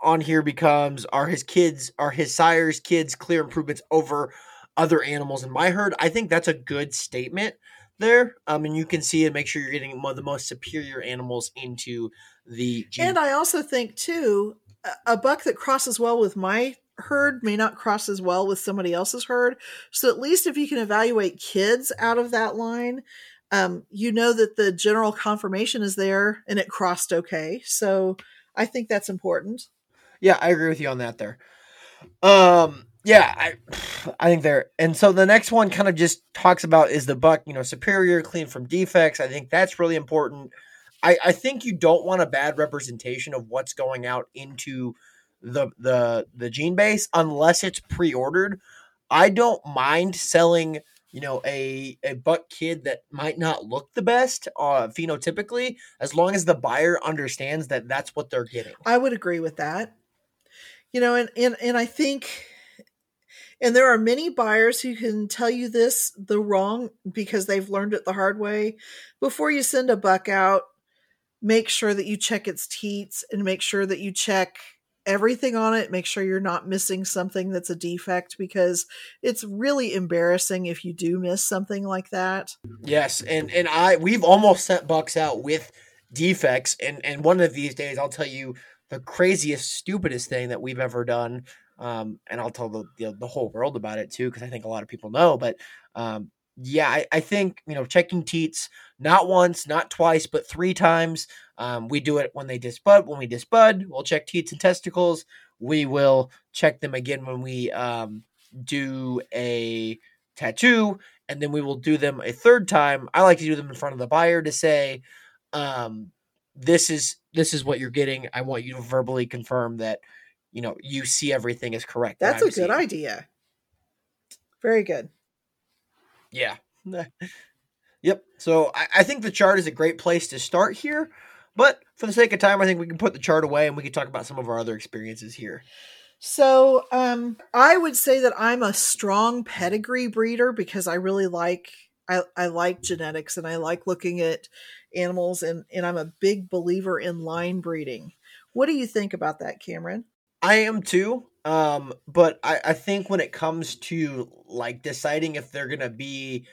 on here becomes are his kids are his sire's kids clear improvements over other animals in my herd i think that's a good statement there um and you can see and make sure you're getting one of the most superior animals into the gene. and i also think too a buck that crosses well with my herd may not cross as well with somebody else's herd so at least if you can evaluate kids out of that line um, you know that the general conformation is there and it crossed okay so i think that's important yeah, I agree with you on that there. Um, yeah, I I think there. And so the next one kind of just talks about is the buck, you know, superior, clean from defects. I think that's really important. I, I think you don't want a bad representation of what's going out into the the the gene base unless it's pre-ordered. I don't mind selling, you know, a a buck kid that might not look the best uh phenotypically as long as the buyer understands that that's what they're getting. I would agree with that you know and and, and i think and there are many buyers who can tell you this the wrong because they've learned it the hard way before you send a buck out make sure that you check its teats and make sure that you check everything on it make sure you're not missing something that's a defect because it's really embarrassing if you do miss something like that yes and and i we've almost sent bucks out with defects and and one of these days i'll tell you the craziest, stupidest thing that we've ever done. Um, and I'll tell the, the, the whole world about it too, because I think a lot of people know. But um, yeah, I, I, think you know checking teats not once, not twice, but three times. Um, we do it when they disbud. When we disbud, we'll check teats and testicles. We will check them again when we um, do a tattoo, and then we will do them a third time. I like to do them in front of the buyer to say, um, "This is this is what you're getting. I want you to verbally confirm that, you know, you see everything is correct. That's a good idea. Very good. Yeah. *laughs* yep. So I, I, think the chart is a great place to start here. But for the sake of time, I think we can put the chart away and we can talk about some of our other experiences here. So, um, I would say that I'm a strong pedigree breeder because I really like I, I like genetics and I like looking at animals and, and I'm a big believer in line breeding. What do you think about that, Cameron? I am too. Um, but I, I think when it comes to like deciding if they're gonna be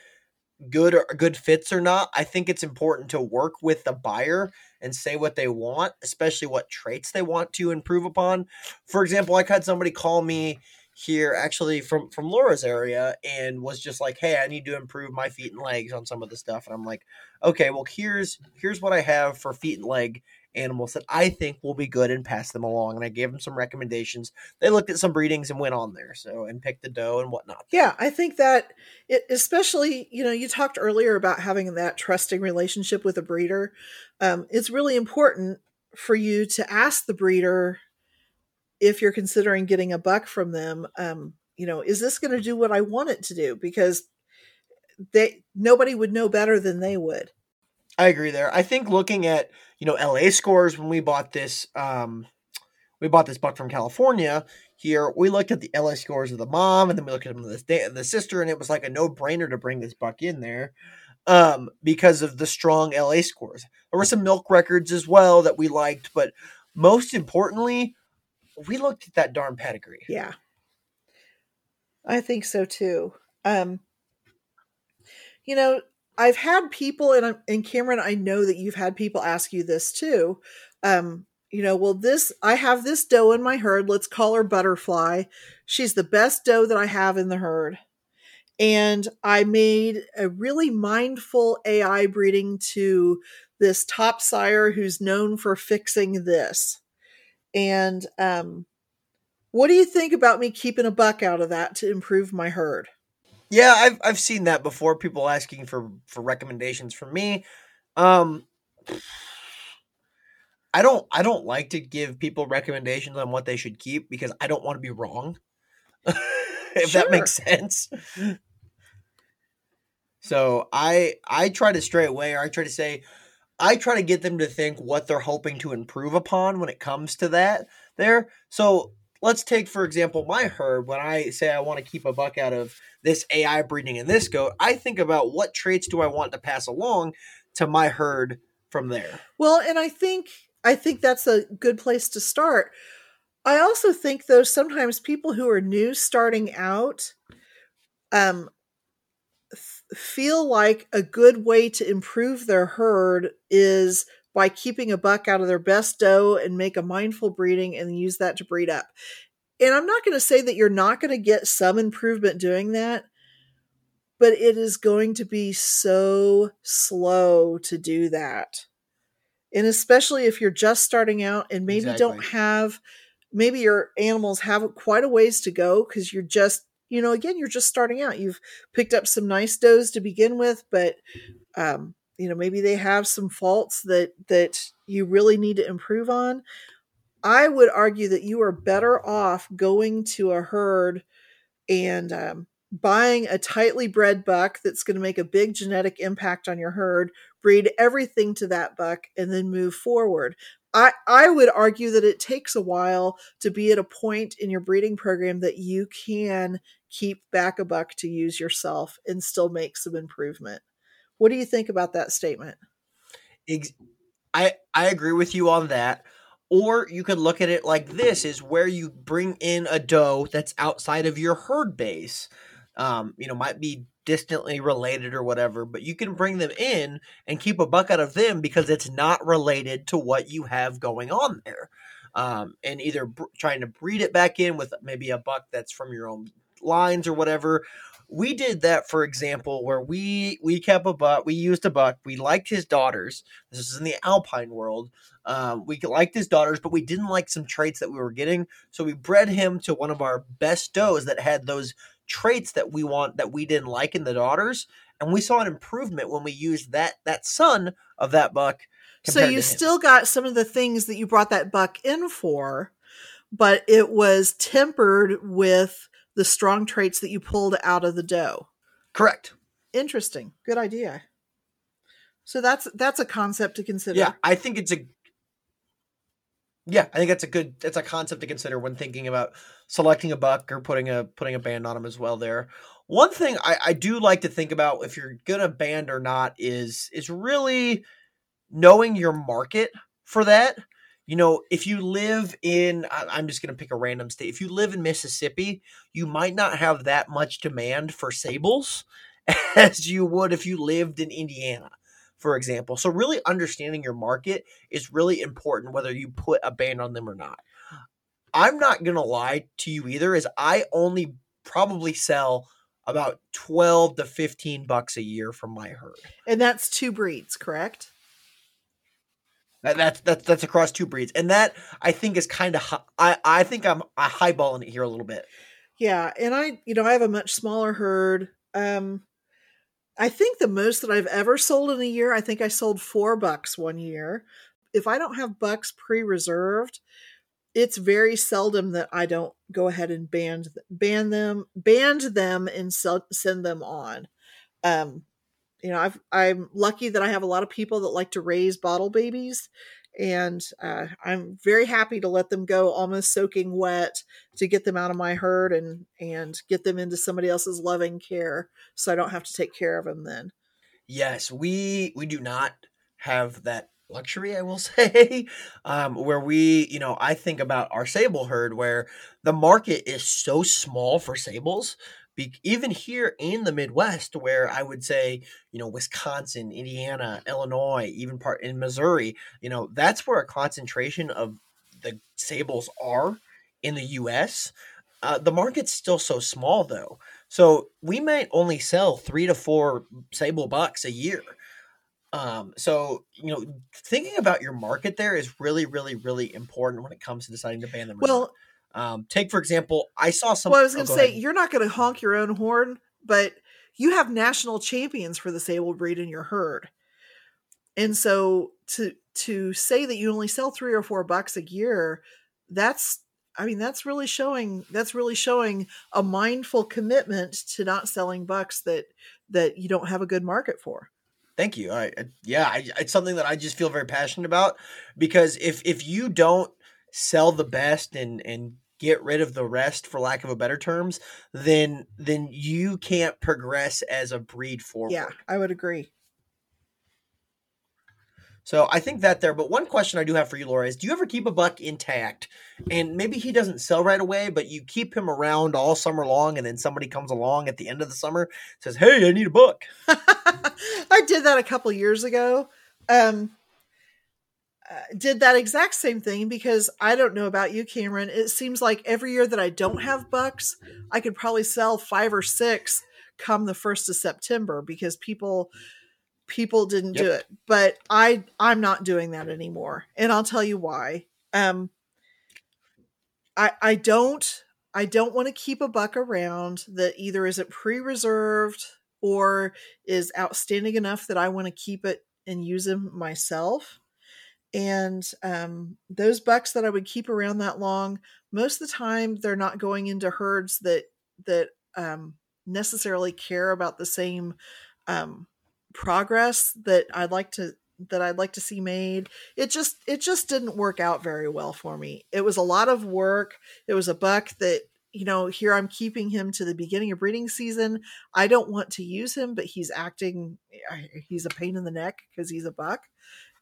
good or good fits or not, I think it's important to work with the buyer and say what they want, especially what traits they want to improve upon. For example, I had somebody call me here actually from from Laura's area and was just like, "Hey, I need to improve my feet and legs on some of the stuff." And I'm like, "Okay, well here's here's what I have for feet and leg animals that I think will be good and pass them along." And I gave them some recommendations. They looked at some breedings and went on there, so and picked the doe and whatnot. Yeah, I think that it, especially you know you talked earlier about having that trusting relationship with a breeder. Um, it's really important for you to ask the breeder if you're considering getting a buck from them, um, you know, is this going to do what I want it to do? Because they nobody would know better than they would. I agree there. I think looking at you know LA scores when we bought this, um, we bought this buck from California. Here we looked at the LA scores of the mom, and then we looked at them the the sister, and it was like a no brainer to bring this buck in there um, because of the strong LA scores. There were some milk records as well that we liked, but most importantly, we looked at that darn pedigree. Yeah. I think so too. Um, you know, I've had people, and and Cameron, I know that you've had people ask you this too. Um, you know, well, this I have this doe in my herd. Let's call her Butterfly. She's the best doe that I have in the herd, and I made a really mindful AI breeding to this top sire who's known for fixing this. And um, what do you think about me keeping a buck out of that to improve my herd? Yeah, I've I've seen that before. People asking for for recommendations from me. Um, I don't I don't like to give people recommendations on what they should keep because I don't want to be wrong. *laughs* if sure. that makes sense. So I I try to stray away or I try to say I try to get them to think what they're hoping to improve upon when it comes to that there. So let's take, for example, my herd. When I say I want to keep a buck out of this AI breeding in this goat, I think about what traits do I want to pass along to my herd from there. Well, and I think I think that's a good place to start. I also think though sometimes people who are new starting out um feel like a good way to improve their herd is by keeping a buck out of their best doe and make a mindful breeding and use that to breed up. And I'm not going to say that you're not going to get some improvement doing that, but it is going to be so slow to do that. And especially if you're just starting out and maybe exactly. don't have, maybe your animals have quite a ways to go because you're just you know, again, you're just starting out. You've picked up some nice does to begin with, but um, you know, maybe they have some faults that that you really need to improve on. I would argue that you are better off going to a herd and um, buying a tightly bred buck that's going to make a big genetic impact on your herd, breed everything to that buck, and then move forward. I, I would argue that it takes a while to be at a point in your breeding program that you can keep back a buck to use yourself and still make some improvement. What do you think about that statement? I I agree with you on that. Or you could look at it like this is where you bring in a doe that's outside of your herd base. Um, you know, might be distantly related or whatever, but you can bring them in and keep a buck out of them because it's not related to what you have going on there. Um, and either trying to breed it back in with maybe a buck that's from your own lines or whatever. We did that, for example, where we we kept a buck, we used a buck, we liked his daughters. This is in the alpine world. Um, we liked his daughters, but we didn't like some traits that we were getting, so we bred him to one of our best does that had those traits that we want that we didn't like in the daughters, and we saw an improvement when we used that that son of that buck. So you still got some of the things that you brought that buck in for, but it was tempered with the strong traits that you pulled out of the doe. Correct. Interesting. Good idea. So that's that's a concept to consider. Yeah, I think it's a Yeah, I think that's a good that's a concept to consider when thinking about selecting a buck or putting a putting a band on them as well. There, one thing I, I do like to think about if you're gonna band or not is is really knowing your market for that. You know, if you live in, I'm just going to pick a random state. If you live in Mississippi, you might not have that much demand for sables *laughs* as you would if you lived in Indiana, for example. So, really understanding your market is really important, whether you put a band on them or not. I'm not going to lie to you either, is I only probably sell about 12 to 15 bucks a year from my herd. And that's two breeds, correct? That, that's that's that's across two breeds, and that I think is kind of I I think I'm highballing it here a little bit. Yeah, and I you know I have a much smaller herd. Um, I think the most that I've ever sold in a year, I think I sold four bucks one year. If I don't have bucks pre-reserved, it's very seldom that I don't go ahead and band ban them, band them, and sell, send them on. Um, you know, I've, I'm lucky that I have a lot of people that like to raise bottle babies, and uh, I'm very happy to let them go almost soaking wet to get them out of my herd and and get them into somebody else's loving care, so I don't have to take care of them then. Yes, we we do not have that luxury, I will *laughs* say, um, where we, you know, I think about our sable herd where the market is so small for sables be, even here in the Midwest, where I would say, you know, Wisconsin, Indiana, Illinois, even part in Missouri, you know, that's where a concentration of the sables are in the U.S. Uh, the market's still so small, though. So we might only sell three to four sable bucks a year. Um, so you know, thinking about your market there is really, really, really important when it comes to deciding to ban them. Well, um, take for example, I saw some. Well, I was going to oh, say ahead. you're not going to honk your own horn, but you have national champions for the sable breed in your herd, and so to to say that you only sell three or four bucks a year, that's I mean that's really showing that's really showing a mindful commitment to not selling bucks that that you don't have a good market for. Thank you. I, yeah, I, it's something that I just feel very passionate about because if if you don't sell the best and and get rid of the rest for lack of a better terms then then you can't progress as a breed forward. Yeah i would agree. So i think that there but one question i do have for you laura is do you ever keep a buck intact? And maybe he doesn't sell right away but you keep him around all summer long and then somebody comes along at the end of the summer says hey i need a buck. *laughs* I did that a couple years ago. Um did that exact same thing because I don't know about you, Cameron. It seems like every year that I don't have bucks, I could probably sell five or six come the first of September because people people didn't yep. do it. But I I'm not doing that anymore, and I'll tell you why. Um, I I don't I don't want to keep a buck around that either isn't pre-reserved or is outstanding enough that I want to keep it and use them myself and um, those bucks that I would keep around that long, most of the time they're not going into herds that that um, necessarily care about the same um, progress that I'd like to that I'd like to see made. It just it just didn't work out very well for me. It was a lot of work. It was a buck that you know here I'm keeping him to the beginning of breeding season. I don't want to use him, but he's acting he's a pain in the neck because he's a buck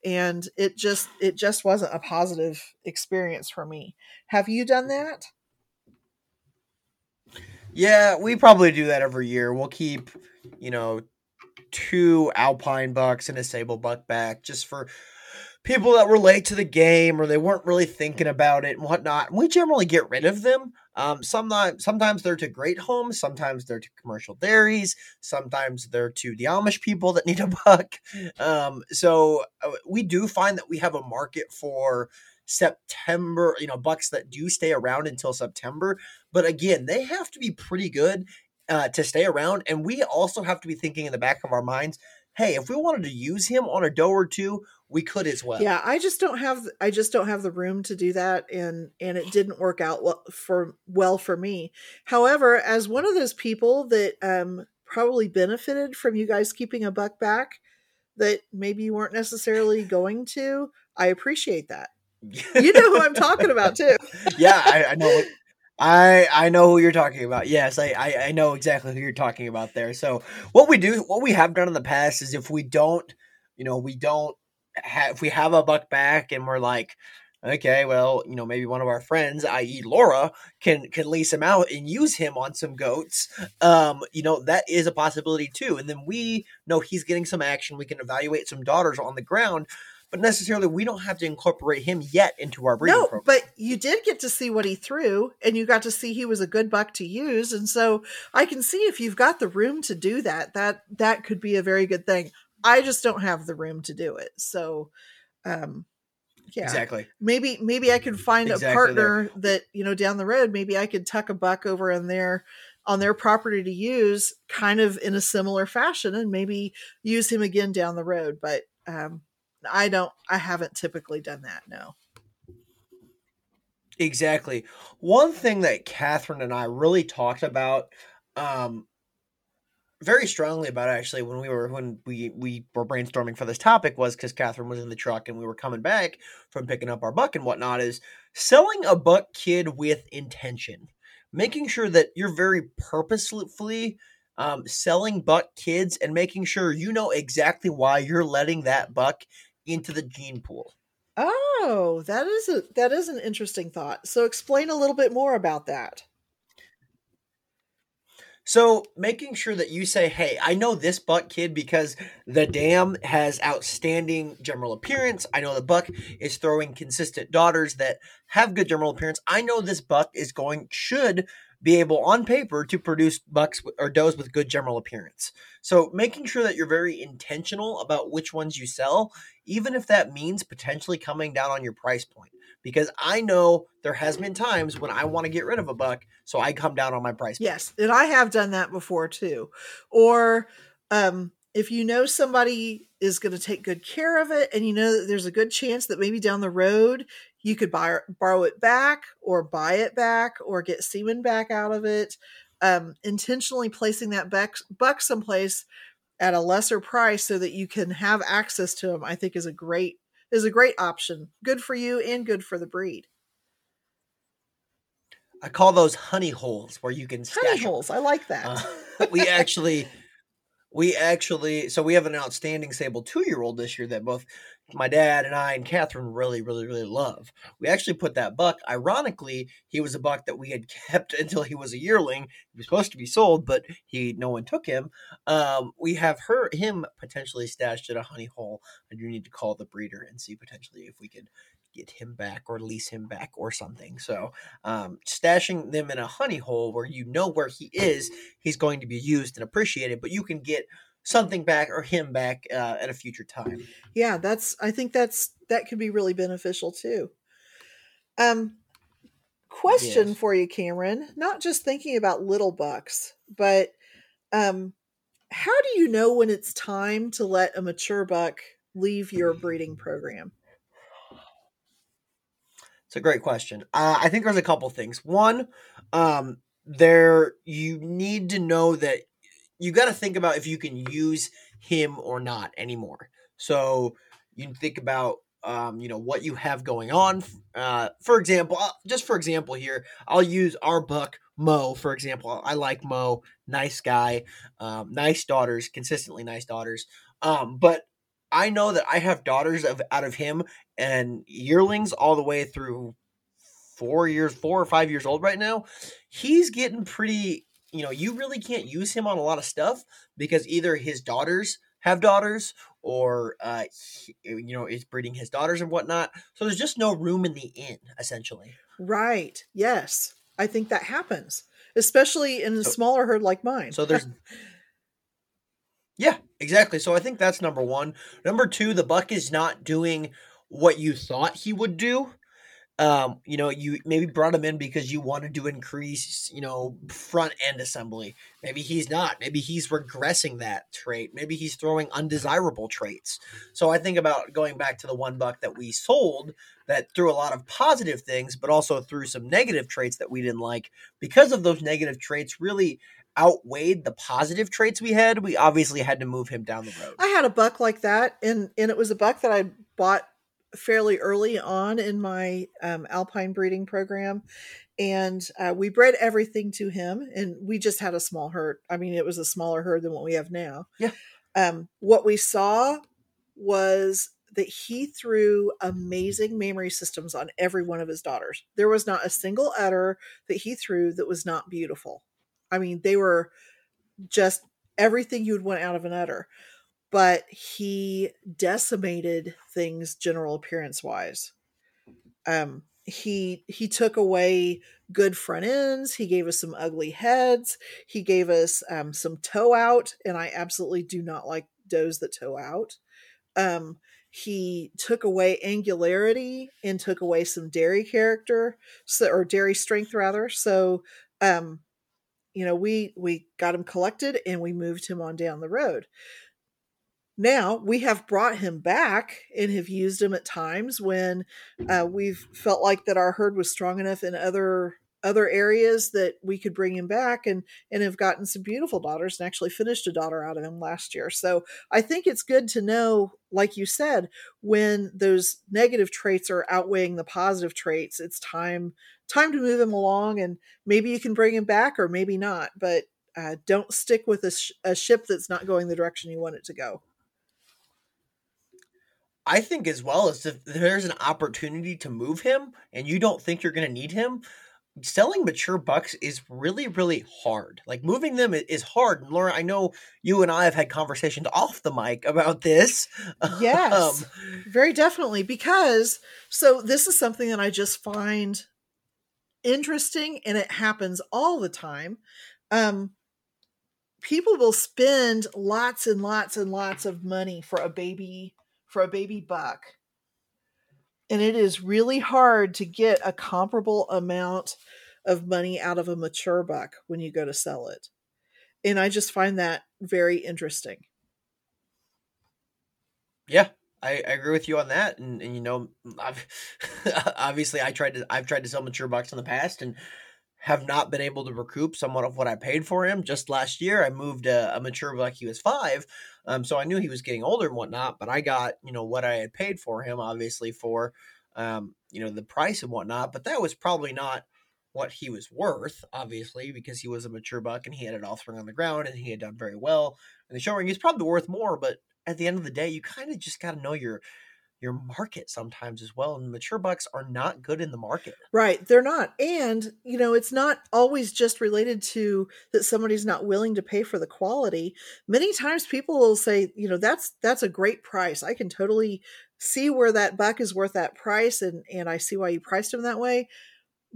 and it just it just wasn't a positive experience for me. Have you done that? Yeah we probably do that every year. We'll keep you know two alpine bucks and a sable buck back just for people that relate to the game or they weren't really thinking about it and whatnot. We generally get rid of them. Um, sometimes, sometimes they're to great homes, sometimes they're to commercial dairies, sometimes they're to the Amish people that *laughs* need a buck. Um, so uh, we do find that we have a market for September, you know, bucks that do stay around until September. But again, they have to be pretty good uh, to stay around. And we also have to be thinking in the back of our minds, hey, if we wanted to use him on a doe or two, we could as well. Yeah, I just don't have I just don't have the room to do that and and it didn't work out well for well for me. However, as one of those people that um probably benefited from you guys keeping a buck back that maybe you weren't necessarily going to, I appreciate that. you know who I'm talking about *laughs* too. yeah, I, I know. What, I I know who you're talking about. Yes, I, I I know exactly who you're talking about there. So what we do, what we have done in the past is if we don't, you know, we don't if we have a buck back and we're like, okay, well, you know, maybe one of our friends, i.e., Laura, can can lease him out and use him on some goats. Um, you know, that is a possibility too. And then we know he's getting some action. We can evaluate some daughters on the ground, but necessarily we don't have to incorporate him yet into our breeding no, program. but you did get to see what he threw, and you got to see he was a good buck to use. And so I can see if you've got the room to do that, that that could be a very good thing. I just don't have the room to do it. So, um, yeah, Exactly. maybe maybe I could find Exactly a partner that you know down the road. Maybe I could tuck a buck over in their on their property to use, kind of in a similar fashion, and maybe use him again down the road. But um, I don't. I haven't typically done that. No. Exactly. One thing that Catherine and I really talked about, um, very strongly about actually when we were when we we were brainstorming for this topic was because Catherine was in the truck and we were coming back from picking up our buck and whatnot is selling a buck kid with intention, making sure that you're very purposefully um, selling buck kids and making sure you know exactly why you're letting that buck into the gene pool. Oh, that is a that is an interesting thought. So explain a little bit more about that. So making sure that you say, "Hey, I know this buck kid because the dam has outstanding general appearance. I know the buck is throwing consistent daughters that have good general appearance. I know this buck is going should be able on paper to produce bucks or does with good general appearance. So making sure that you're very intentional about which ones you sell, even if that means potentially coming down on your price point. Because I know there has been times when I want to get rid of a buck, so I come down on my price. Yes, and I have done that before too. Or um if you know somebody is going to take good care of it and you know that there's a good chance that maybe down the road you could buy borrow it back or buy it back or get semen back out of it um intentionally placing that buck, buck someplace at a lesser price so that you can have access to them i think is a great is a great option. Good for you and good for the breed. I call those honey holes where you can stash honey holes i like that. Uh, *laughs* we actually, we actually, so we have an outstanding sable two year old this year that both my dad and I and Catherine really, really, really love. We actually put that buck. Ironically, he was a buck that we had *laughs* kept until he was a yearling. He was supposed to be sold, but he no one took him. Um, we have her him potentially stashed at a honey hole. I do need to call the breeder and see potentially if we could get him back or lease him back or something. So um, stashing them in a honey hole where you know where he is, he's going to be used and appreciated, but you can get something back or him back uh, at a future time. yeah that's i think that's that could be really beneficial too um question Yes. for you cameron not just thinking about little bucks but um how do you know when it's time to let a mature buck leave your breeding program It's a great question. Uh, I think there's a couple things. One, um, there you need to know that you got to think about if you can use him or not anymore. So you think about um, you know what you have going on. Uh, for example, just for example here, I'll use our buck Mo for example. I like Mo, nice guy, um, nice daughters, consistently nice daughters. Um, but I know that I have daughters of out of him and yearlings all the way through four years, four or five years old right now. He's getting pretty. You know, you really can't use him on a lot of stuff because either his daughters have daughters or uh he, you know is breeding his daughters and whatnot so there's just no room in the inn essentially right yes i think that happens especially in a So- smaller herd like mine So there's *laughs* Yeah, exactly. So I think that's number 1. Number 2, the buck is not doing what you thought he would do. Um, you know, you maybe brought him in because you wanted to increase, you know, front end assembly. Maybe he's not. Maybe he's regressing that trait. Maybe he's throwing undesirable traits. So I think about going back to the one buck that we sold that threw a lot of positive things, but also threw some negative traits that we didn't like. Because of those negative traits, really outweighed the positive traits we had, we obviously had to move him down the road. I had a buck like that, and and it was a buck that I bought fairly early on in my um, alpine breeding program and uh, we bred everything to him and we just had a small herd. I mean it was a smaller herd than what we have now. Yeah. um, what we saw was that he threw amazing mammary systems on every one of his daughters. There was not a single udder that he threw that was not beautiful. I mean they were just everything you'd want out of an udder but he decimated things general appearance wise um he he took away good front ends he gave us some ugly heads he gave us um some toe out and i absolutely do not like does that toe out. Um he took away angularity and took away some dairy character so or dairy strength rather. So um you know we we got him collected and we moved him on down the road now we have brought him back and have used him at times when uh, we've felt like that our herd was strong enough in other other areas that we could bring him back and and have gotten some beautiful daughters and actually finished a daughter out of him last year. So i think it's good to know like you said when those negative traits are outweighing the positive traits it's time time to move him along and maybe you can bring him back or maybe not but uh, don't stick with a, sh- a ship that's not going the direction you want it to go I think as well as if there's an opportunity to move him and you don't think you're going to need him, selling mature bucks is really really hard. Like moving them is hard. And Laura, I know you and I have had conversations off the mic about this. Yes. *laughs* Um, Very definitely, because so this is something that I just find interesting and it happens all the time. Um, people will spend lots and lots and lots of money for a baby for a baby buck. And it is really hard to get a comparable amount of money out of a mature buck when you go to sell it. And I just find that very interesting. yeah, I, I agree with you on that. And, and you know, I've *laughs* obviously I tried to I've tried to sell mature bucks in the past and have not been able to recoup somewhat of what I paid for him. Just last year, I moved a, a mature buck. He was five, um, so I knew he was getting older and whatnot. But I got you know what I had paid for him, obviously for um, you know the price and whatnot. But that was probably not what he was worth, obviously, because he was a mature buck and he had all thrown on the ground and he had done very well in the show ring. He's probably worth more, but at the end of the day, you kind of just got to know your your mm-hmm. market sometimes as well. And mature bucks are not good in the market. Right, they're not. And, you know, it's not always just related to that somebody's not willing to pay for the quality. Many times people will say, you know, that's that's a great price. I can totally see where that buck is worth that price and and I see why you priced him that way.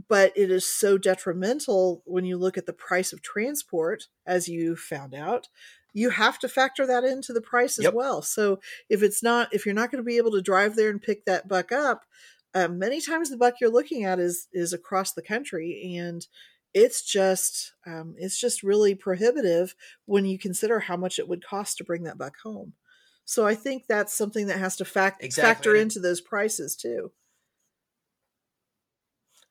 But it is so detrimental when you look at the price of transport, as you found out. You have to factor that into the price as Yep. well. So if it's not, if you're not going to be able to drive there and pick that buck up, um, many times the buck you're looking at is is across the country and it's just um, it's just really prohibitive when you consider how much it would cost to bring that buck home so i think that's something that has to fact- Exactly. factor into those prices too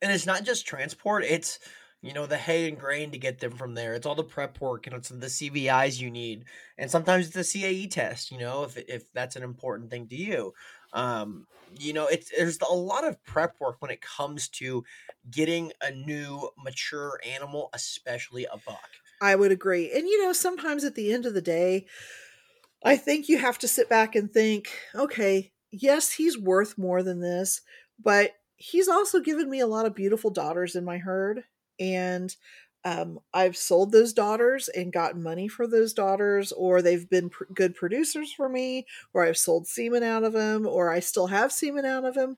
and it's not just transport it's you know the hay and grain to get them from there. It's all the prep work and it's the cvis you need. And sometimes it's the cae test you know if, if that's an important thing to you. Um you know it's there's a lot of prep work when it comes to getting a new mature animal especially a buck. I would agree. And you know sometimes at the end of the day i think you have to sit back and think okay yes he's worth more than this but he's also given me a lot of beautiful daughters in my herd and um, I've sold those daughters and gotten money for those daughters, or they've been pr- good producers for me, or I've sold semen out of them, or I still have semen out of him.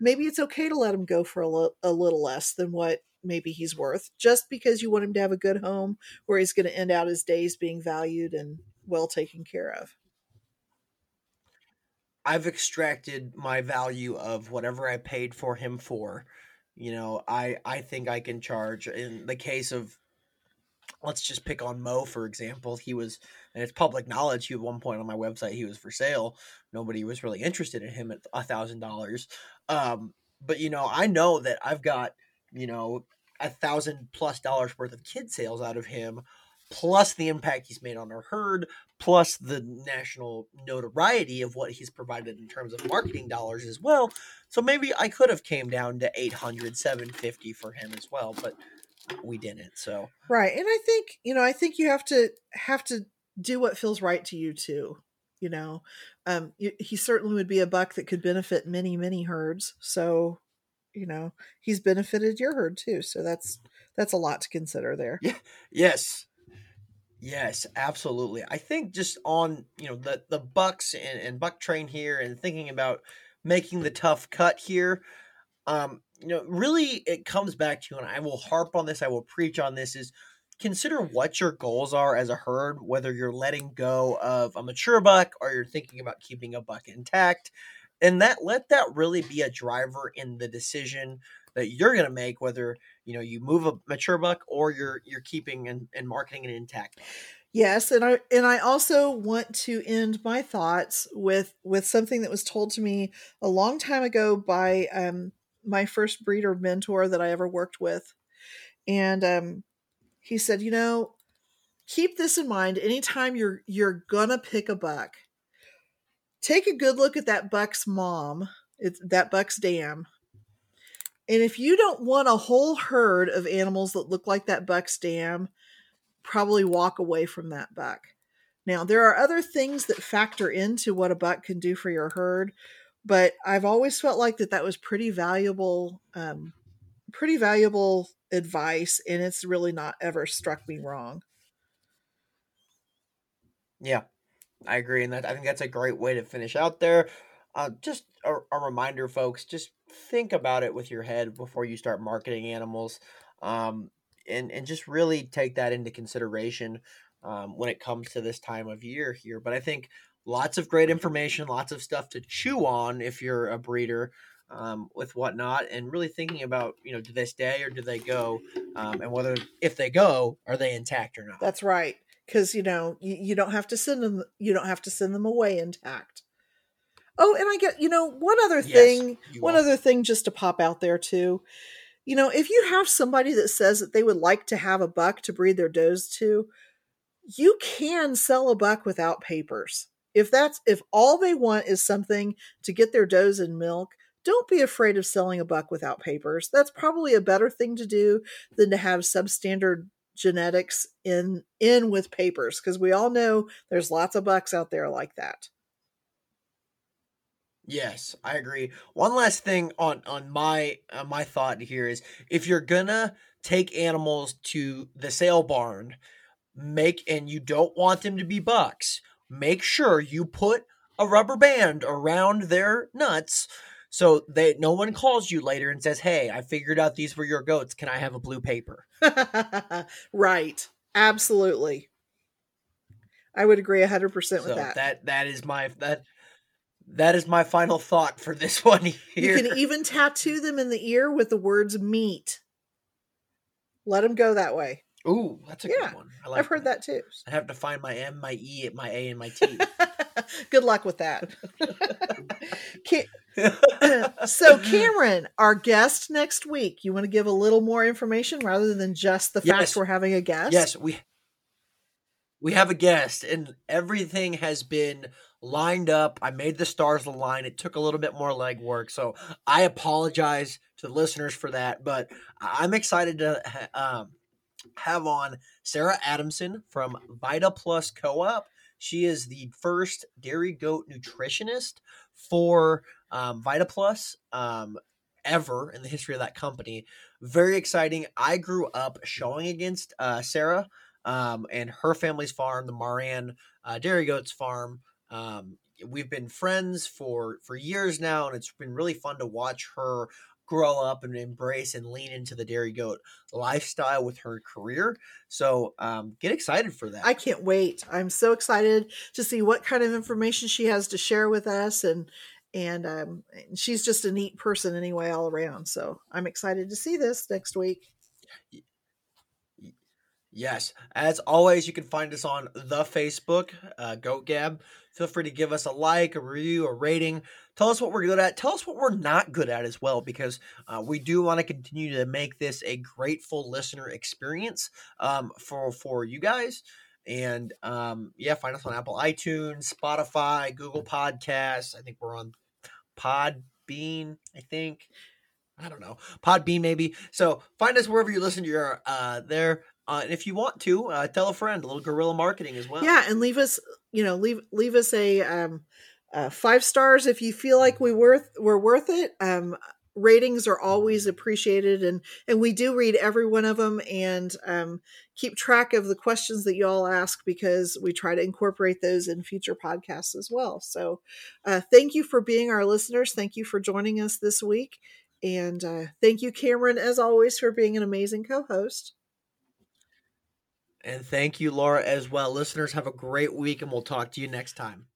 Maybe it's okay to let him go for a, li- a little less than what maybe he's worth, just because you want him to have a good home where he's going to end out his days being valued and well taken care of. I've extracted my value of whatever I paid for him for. You know, I I think I can charge in the case of let's just pick on Mo for example. He was and it's public knowledge. He at one point on my website he was for sale. Nobody was really interested in him at a thousand dollars. Um, but you know, I know that I've got you know a thousand plus dollars worth of kid sales out of him plus the impact he's made on our herd, plus the national notoriety of what he's provided in terms of marketing dollars as well. So maybe I could have came down to 800, 750 for him as well, but we didn't. So right, and I think you know I think you have to have to do what feels right to you too. You know, um, he certainly would be a buck that could benefit many many herds. So you know he's benefited your herd too. So that's that's a lot to consider there. Yeah. Yes. Yes, absolutely. I think just on you know the the Bucks and, and Buck train here and thinking about making the tough cut here, um, you know, really it comes back to and I will harp on this, I will preach on this is consider what your goals are as a herd, whether you're letting go of a mature buck or you're thinking about keeping a buck intact. And that let that really be a driver in the decision that you're going to make whether you know you move a mature buck or you're you're keeping and, and marketing it intact yes and i and i also want to end my thoughts with with something that was told to me a long time ago by um my first breeder mentor that i ever worked with. And um he said you know keep this in mind anytime you're you're gonna pick a buck take a good look at that buck's mom that buck's dam and if you don't want a whole herd of animals that look like that buck's dam, probably walk away from that buck. Now, there are other things that factor into what a buck can do for your herd, but I've always felt like that that was pretty valuable, um, pretty valuable advice, and it's really not ever struck me wrong. Yeah, I agree, and that I think that's a great way to finish out there. Uh, just a, a, reminder, folks, just think about it with your head before you start marketing animals, um, and and just really take that into consideration um, when it comes to this time of year here. But I think lots of great information, lots of stuff to chew on if you're a breeder um, with whatnot, and really thinking about you know do they stay or do they go, um, and whether if they go are they intact or not. That's right, because you know you, you don't have to send them you don't have to send them away intact. Oh, and I get, you know, one other thing, yes, one are. other thing just to pop out there too. You know, if you have somebody that says that they would like to have a buck to breed their does to, you can sell a buck without papers. If that's if all they want is something to get their does and milk, don't be afraid of selling a buck without papers. That's probably a better thing to do than to have substandard genetics in in with papers because we all know there's lots of bucks out there like that. Yes, I agree. One last thing on on my uh, my thought here is if you're gonna take animals to the sale barn, make and you don't want them to be bucks, make sure you put a rubber band around their nuts so that no one calls you later and says, "Hey, I figured out these were your goats. Can I have a blue paper?" *laughs* right. Absolutely. I would agree 100% with so that. That that is my that that is my final thought for this *laughs* one here. You can even tattoo them in the ear with the words meat. Let them go that way. Ooh, that's a yeah, good one. I like I've heard that. that too. I have to find my M, my E, my A, and my T. *laughs* good luck with that. *laughs* *clears throat* so, Cameron, our guest next week, you want to give a little more information rather than just the yes. fact we're having a guest? Yes, we we have a guest, and everything has been lined up. I made the stars align. It took a little bit more legwork, so I apologize to the listeners for that. But I'm excited to um, have on Sarah Adamson from Vita Plus Co-op. She is the first dairy goat nutritionist for um, Vita Plus um, ever in the history of that company. Very exciting. I grew up showing against uh, Sarah um, and her family's farm, the Moran uh, Dairy Goats Farm. Um, we've been friends for for years now, and it's been really fun to watch her grow up and embrace and lean into the dairy goat lifestyle with her career. So um, get excited for that. I can't wait. I'm so excited to see what kind of information she has to share with us and and um, she's just a neat person anyway all around. So I'm excited to see this next week. Yes, as always, you can find us on the Facebook, uh, Goat Gab. Feel free to give us a like, a review, a rating. Tell us what we're good at. Tell us what we're not good at as well, because uh, we do want to continue to make this a grateful listener experience um, for for you guys. And um, yeah, find us on Apple iTunes, Spotify, Google Podcasts. I think we're on Podbean, I think. I don't know. Podbean maybe. So find us wherever you listen to your uh there. Uh, and if you want to, uh, tell a friend, a little guerrilla marketing as well. Yeah, and leave us, you know, leave leave us a um uh, five stars if you feel like we worth we're worth it. Um ratings are always appreciated and and we do read every one of them and um, keep track of the questions that you all ask because we try to incorporate those in future podcasts as well so uh, thank you for being our listeners thank you for joining us this week and uh, thank you cameron as always for being an amazing co-host and thank you laura as well. Listeners have a great week and we'll talk to you next time